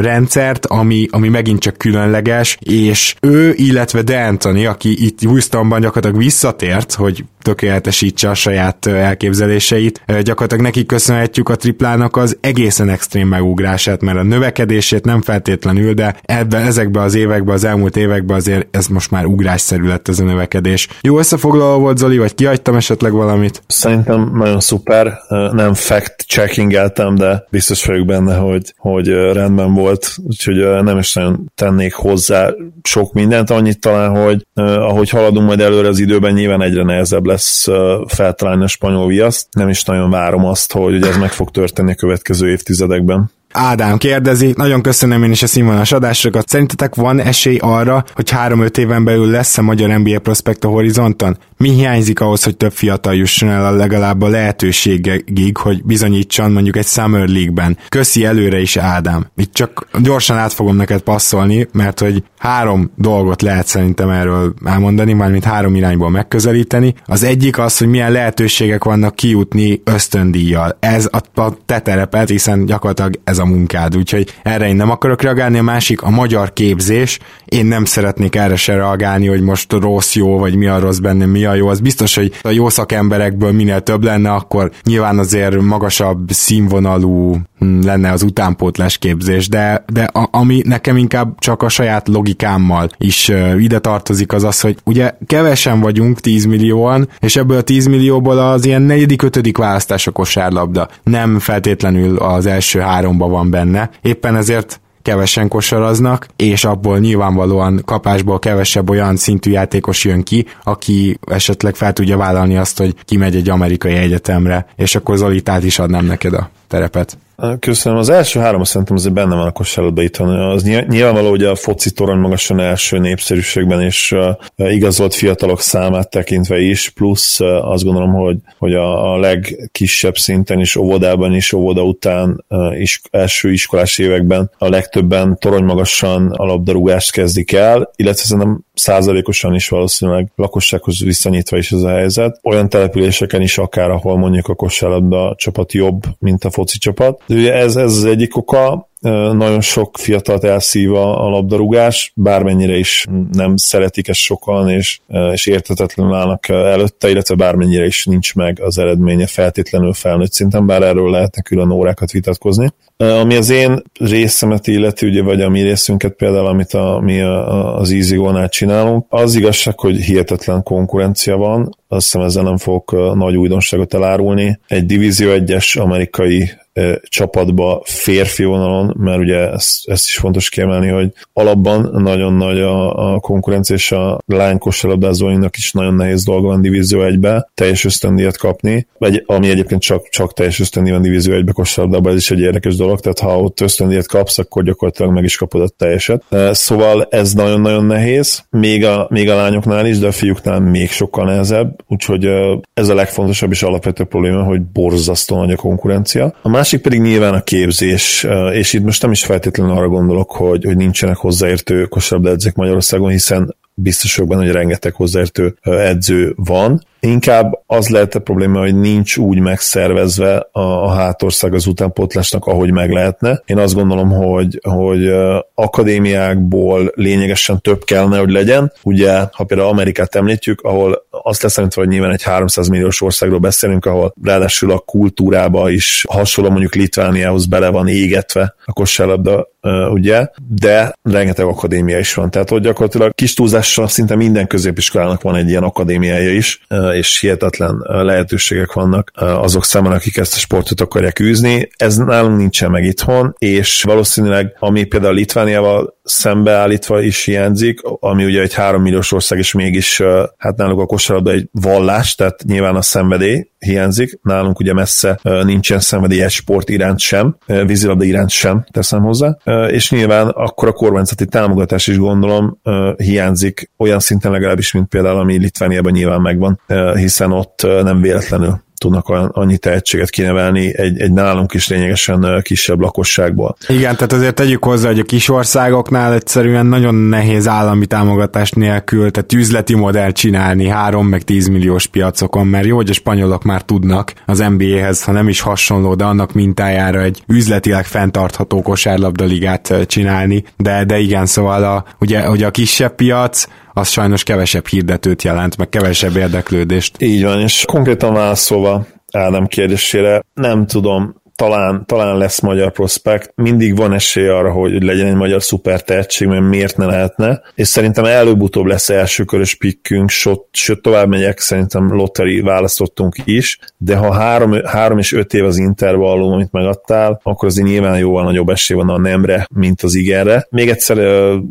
rendszert, ami, ami megint csak különleges, és ő, illetve De Anthony, aki itt Houstonban gyakorlatilag visszatért, hogy tökéletesítse a saját elképzeléseit. Gyakorlatilag neki köszönhetjük a triplának az egészen extrém megugrását, mert a növekedését nem feltétlenül, de ebben, ezekben az években, az elmúlt években azért ez most már ugrásszerű lett ez a növekedés. Jó összefoglaló volt Zoli, vagy kihagytam esetleg valamit? Szerintem nagyon szuper, nem fact-checkingeltem, de biztos vagyok benne, hogy, hogy rendben volt, úgyhogy nem is nagyon tennék hozzá sok mindent, annyit talán, hogy ahogy haladunk majd előre az időben, nyilván egyre nehezebb lesz feltalálni a spanyol viaszt. Nem is nagyon várom azt, hogy ez meg fog történni a következő évtizedekben. Ádám kérdezi, nagyon köszönöm én is a színvonalas adásokat. Szerintetek van esély arra, hogy 3-5 éven belül lesz a magyar NBA prospekt a horizonton? Mi hiányzik ahhoz, hogy több fiatal jusson el a legalább a lehetőségig, hogy bizonyítson mondjuk egy Summer League-ben? Köszi előre is, Ádám. Itt csak gyorsan át fogom neked passzolni, mert hogy három dolgot lehet szerintem erről elmondani, mármint három irányból megközelíteni. Az egyik az, hogy milyen lehetőségek vannak kijutni ösztöndíjjal. Ez a, a te terepet, hiszen gyakorlatilag ez a munkád, úgyhogy erre én nem akarok reagálni. A másik a magyar képzés. Én nem szeretnék erre se reagálni, hogy most rossz jó, vagy mi a rossz benne, mi a jó. Az biztos, hogy a jó szakemberekből minél több lenne, akkor nyilván azért magasabb színvonalú lenne az utánpótlás képzés, de, de a, ami nekem inkább csak a saját logikámmal is uh, ide tartozik az az, hogy ugye kevesen vagyunk, 10 millióan, és ebből a 10 millióból az ilyen negyedik, ötödik választás a kosárlabda. Nem feltétlenül az első háromba van benne. Éppen ezért kevesen kosaraznak, és abból nyilvánvalóan kapásból kevesebb olyan szintű játékos jön ki, aki esetleg fel tudja vállalni azt, hogy kimegy egy amerikai egyetemre, és akkor Zolitát is adnám neked a terepet. Köszönöm. Az első három szerintem azért benne van a kosárlabda itthon. Az nyilvánvaló, hogy a foci torony magasan első népszerűségben és igazolt fiatalok számát tekintve is, plusz azt gondolom, hogy, hogy a, a legkisebb szinten is, óvodában is, óvoda után is, első iskolás években a legtöbben torony magasan a labdarúgást kezdik el, illetve szerintem százalékosan is valószínűleg lakossághoz viszonyítva is ez a helyzet. Olyan településeken is akár, ahol mondjuk a kosárlabda csapat jobb, mint a foci csapat. De ugye ez, ez az egyik oka, nagyon sok fiatalt elszív a, labdarúgás, bármennyire is nem szeretik ezt sokan, és, és értetetlenül állnak előtte, illetve bármennyire is nincs meg az eredménye feltétlenül felnőtt szinten, bár erről lehetne külön órákat vitatkozni. Ami az én részemet illeti, ugye, vagy a mi részünket például, amit a, mi a, az easy nál csinálunk, az igazság, hogy hihetetlen konkurencia van, azt hiszem ezzel nem fogok nagy újdonságot elárulni. Egy Divízió 1-es amerikai csapatba férfi vonalon, mert ugye ezt, ezt is fontos kiemelni, hogy alapban nagyon nagy a, a konkurencia, és a lány kosárlabdázóinak is nagyon nehéz dolga van Divízió 1-be teljes ösztöndíjat kapni, vagy ami egyébként csak, csak teljes ösztöndíj van Divízió 1-be kosárlabdában, ez is egy érdekes dolog, tehát ha ott ösztöndíjat kapsz, akkor gyakorlatilag meg is kapod a teljeset. Szóval ez nagyon-nagyon nehéz, még a, még a lányoknál is, de a fiúknál még sokkal nehezebb, úgyhogy ez a legfontosabb és alapvető probléma, hogy borzasztó nagy a konkurencia. A másik pedig nyilván a képzés, és itt most nem is feltétlenül arra gondolok, hogy, hogy nincsenek hozzáértő kosárlabda edzők Magyarországon, hiszen biztos vagyok benne, hogy rengeteg hozzáértő edző van, Inkább az lehet a probléma, hogy nincs úgy megszervezve a, a hátország az utánpótlásnak, ahogy meg lehetne. Én azt gondolom, hogy, hogy akadémiákból lényegesen több kellene, hogy legyen. Ugye, ha például Amerikát említjük, ahol azt leszámítva, hogy nyilván egy 300 milliós országról beszélünk, ahol ráadásul a kultúrába is hasonló mondjuk Litvániához bele van égetve a kosárlabda, ugye, de rengeteg akadémia is van. Tehát, hogy gyakorlatilag kis túlzással szinte minden középiskolának van egy ilyen akadémiája is, és hihetetlen lehetőségek vannak azok számára, akik ezt a sportot akarják űzni. Ez nálunk nincsen meg itthon, és valószínűleg, ami például Litvániával szembeállítva is hiányzik, ami ugye egy három milliós ország, és mégis hát náluk a kosarlabda egy vallás, tehát nyilván a szenvedély hiányzik. Nálunk ugye messze nincsen szenvedélyes sport iránt sem, vízilabda iránt sem teszem hozzá, és nyilván akkor a kormányzati támogatás is gondolom hiányzik olyan szinten legalábbis, mint például ami Litvániában nyilván megvan, hiszen ott nem véletlenül tudnak annyi tehetséget kinevelni egy, egy nálunk is lényegesen kisebb lakosságból. Igen, tehát azért tegyük hozzá, hogy a kis országoknál egyszerűen nagyon nehéz állami támogatás nélkül, tehát üzleti modell csinálni 3 meg 10 milliós piacokon, mert jó, hogy a spanyolok már tudnak az NBA-hez, ha nem is hasonló, de annak mintájára egy üzletileg fenntartható kosárlabda ligát csinálni, de, de igen, szóval a, ugye, ugye a kisebb piac, az sajnos kevesebb hirdetőt jelent, meg kevesebb érdeklődést. Így van, és konkrétan válaszolva Ádám kérdésére, nem tudom, talán, talán lesz magyar prospekt, mindig van esély arra, hogy legyen egy magyar szuper tehetség, mert miért ne lehetne, és szerintem előbb-utóbb lesz elsőkörös pikkünk, sőt tovább megyek, szerintem lotteri választottunk is, de ha három, három és öt év az intervallum, amit megadtál, akkor azért nyilván jóval nagyobb esély van a nemre, mint az igenre. Még egyszer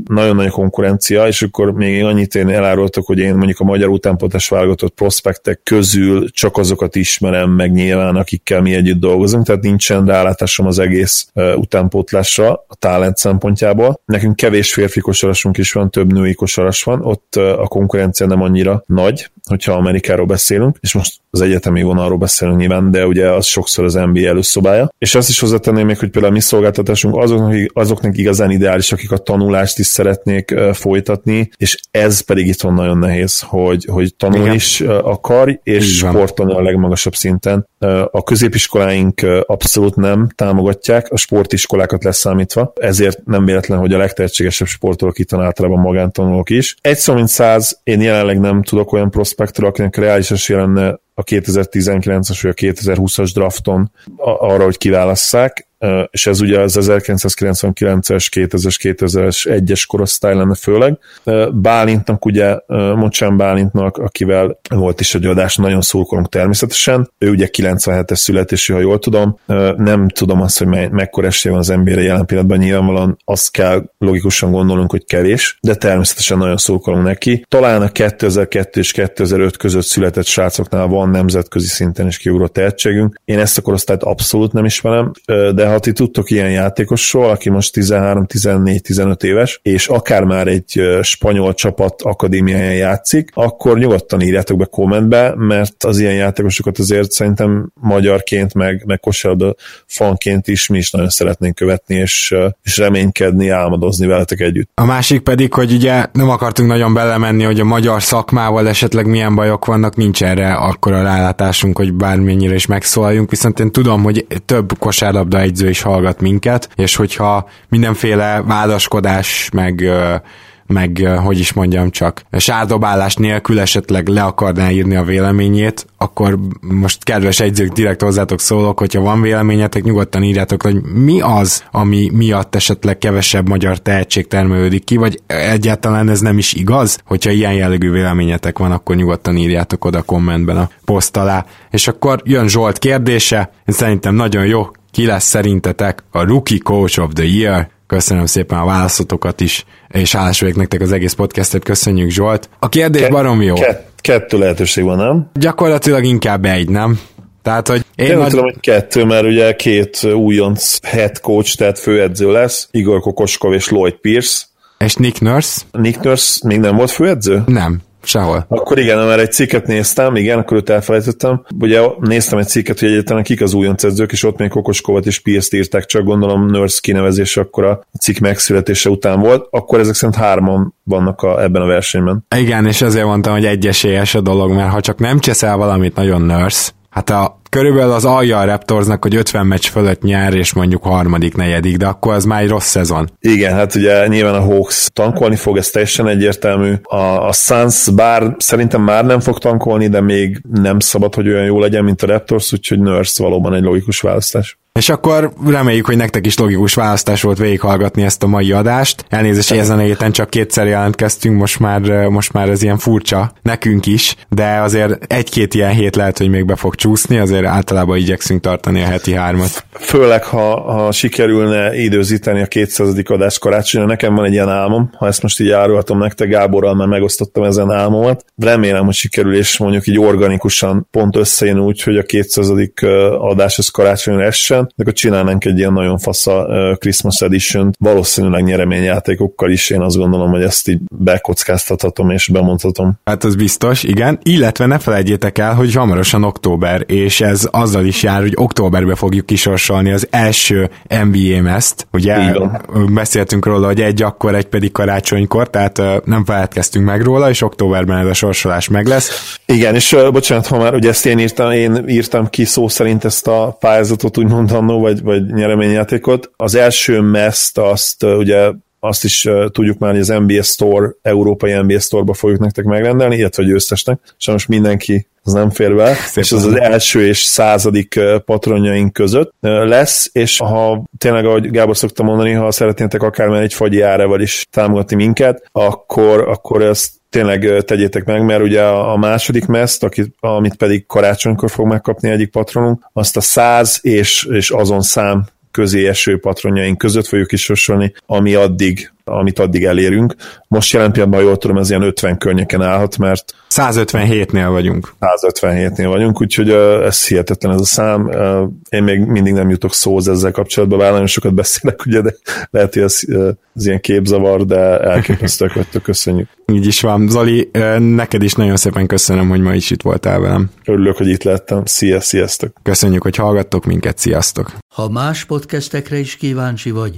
nagyon nagy konkurencia, és akkor még annyit én elárultok, hogy én mondjuk a magyar utánpótlás válogatott prospektek közül csak azokat ismerem meg nyilván, akikkel mi együtt dolgozunk, tehát nincsen rálátásom az egész utánpótlásra a talent szempontjából. Nekünk kevés férfi kosarasunk is van, több női kosaras van, ott a konkurencia nem annyira nagy, hogyha Amerikáról beszélünk, és most az egyetemi vonalról beszélünk nyilván, de ugye az sokszor az NBA előszobája. És azt is hozzátenném még, hogy például a mi szolgáltatásunk azoknak, azoknak igazán ideális, akik a tanulást is szeretnék folytatni, és ez pedig itt van nagyon nehéz, hogy, hogy tanulni Igen. is akar, és sportolni a legmagasabb szinten. A középiskoláink abszolút nem támogatják, a sportiskolákat leszámítva, ezért nem véletlen, hogy a legtehetségesebb sportolók itt általában magántanulók is. Egy szó mint száz, én jelenleg nem tudok olyan prospektről, akinek reális esélye lenne a 2019-es vagy a 2020-as drafton arra, hogy kiválasszák és ez ugye az 1999-es, 2000-es, 2000-es egyes korosztály lenne főleg. Bálintnak ugye, Mocsán Bálintnak, akivel volt is egy adás, nagyon szurkolunk természetesen. Ő ugye 97-es születésű, ha jól tudom. Nem tudom azt, hogy me- mekkora esélye van az NBA-re jelen pillanatban, nyilvánvalóan azt kell logikusan gondolnunk, hogy kevés, de természetesen nagyon szurkolunk neki. Talán a 2002 és 2005 között született srácoknál van nemzetközi szinten is kiugró tehetségünk. Én ezt a korosztályt abszolút nem ismerem, de ha ti tudtok ilyen játékosról, aki most 13, 14, 15 éves, és akár már egy spanyol csapat akadémiáján játszik, akkor nyugodtan írjátok be kommentbe, mert az ilyen játékosokat azért szerintem magyarként, meg, meg fanként is mi is nagyon szeretnénk követni, és, és reménykedni, álmodozni veletek együtt. A másik pedig, hogy ugye nem akartunk nagyon belemenni, hogy a magyar szakmával esetleg milyen bajok vannak, nincs erre akkora rálátásunk, hogy bármennyire is megszólaljunk, viszont én tudom, hogy több kosárlabda egy edző is hallgat minket, és hogyha mindenféle vádaskodás, meg meg hogy is mondjam csak, sárdobálás nélkül esetleg le akarná írni a véleményét, akkor most kedves egyzők direkt hozzátok szólok, hogyha van véleményetek, nyugodtan írjátok, hogy mi az, ami miatt esetleg kevesebb magyar tehetség termelődik ki, vagy egyáltalán ez nem is igaz, hogyha ilyen jellegű véleményetek van, akkor nyugodtan írjátok oda kommentben a poszt alá. És akkor jön Zsolt kérdése, szerintem nagyon jó, ki lesz szerintetek a Rookie Coach of the Year? Köszönöm szépen a válaszotokat is, és hálás vagyok nektek az egész podcastet, köszönjük Zsolt. A kérdés Ke- barom jó. Ke- kettő lehetőség van, nem? Gyakorlatilag inkább egy, nem? Tehát, hogy én, én nagy... tudom, hogy kettő, mert ugye két újonc head coach, tehát főedző lesz, Igor Kokoskov és Lloyd Pierce. És Nick Nurse? Nick Nurse még nem volt főedző? Nem. Sehol. Akkor igen, mert egy cikket néztem, igen, akkor őt elfelejtettem. Ugye néztem egy cikket, hogy egyáltalán kik az újonc edzők, és ott még Kokoskovat és Pierce-t írták, csak gondolom Nurse kinevezése akkor a cikk megszületése után volt. Akkor ezek szerint hárman vannak a, ebben a versenyben. Igen, és azért mondtam, hogy egyesélyes a dolog, mert ha csak nem cseszel valamit nagyon Nurse, hát a körülbelül az alja a Raptorsnak, hogy 50 meccs fölött nyer, és mondjuk harmadik, negyedik, de akkor az már egy rossz szezon. Igen, hát ugye nyilván a Hawks tankolni fog, ez teljesen egyértelmű. A, a Suns bár szerintem már nem fog tankolni, de még nem szabad, hogy olyan jó legyen, mint a Raptors, úgyhogy Nurse valóban egy logikus választás. És akkor reméljük, hogy nektek is logikus választás volt végighallgatni ezt a mai adást. Elnézést, hogy ezen a héten csak kétszer jelentkeztünk, most már, most már ez ilyen furcsa nekünk is, de azért egy-két ilyen hét lehet, hogy még be fog csúszni, azért általában igyekszünk tartani a heti hármat. Főleg, ha, ha sikerülne időzíteni a 200. adás karácsonyra, nekem van egy ilyen álmom, ha ezt most így árulhatom nektek, Gáborral már megosztottam ezen álmomat. Remélem, hogy sikerül, és mondjuk így organikusan pont összejön úgy, hogy a 200. adás az karácsonyra essen, de akkor csinálnánk egy ilyen nagyon fasza Christmas edition valószínűleg nyereményjátékokkal is, én azt gondolom, hogy ezt így bekockáztathatom és bemondhatom. Hát az biztos, igen, illetve ne felejtjétek el, hogy hamarosan október, és ez azzal is jár, hogy októberbe fogjuk kisorsolni az első NBA meszt, ugye beszéltünk róla, hogy egy akkor, egy pedig karácsonykor, tehát nem feledkeztünk meg róla, és októberben ez a sorsolás meg lesz. Igen, és uh, bocsánat, ha már ugye ezt én írtam, én írtam ki szó szerint ezt a pályázatot, úgymond annó, vagy, vagy nyereményjátékot. Az első meszt azt ugye azt is tudjuk már, hogy az NBA Store, európai NBA Store-ba fogjuk nektek megrendelni, illetve a győztesnek. Sajnos mindenki az nem fér be, Szépen. és az az első és századik patronjaink között lesz, és ha tényleg, ahogy Gábor szokta mondani, ha szeretnétek akármilyen egy fagyi árával is támogatni minket, akkor, akkor ezt tényleg tegyétek meg, mert ugye a második meszt, akit, amit pedig karácsonykor fog megkapni egyik patronunk, azt a száz és, és azon szám közé eső patronjaink között fogjuk is sorsolni, ami addig amit addig elérünk. Most jelen pillanatban, jól tudom, ez ilyen 50 környéken állhat, mert 157-nél vagyunk. 157-nél vagyunk, úgyhogy ez hihetetlen ez a szám. Én még mindig nem jutok szóhoz ezzel kapcsolatban, bár nagyon sokat beszélek, ugye, de lehet, hogy ez, ez ilyen képzavar, de elképesztőek vagytok, köszönjük. Így is van. Zoli, neked is nagyon szépen köszönöm, hogy ma is itt voltál velem. Örülök, hogy itt lettem. Szia, sziasztok! Köszönjük, hogy hallgattok minket, sziasztok! Ha más podcastekre is kíváncsi vagy,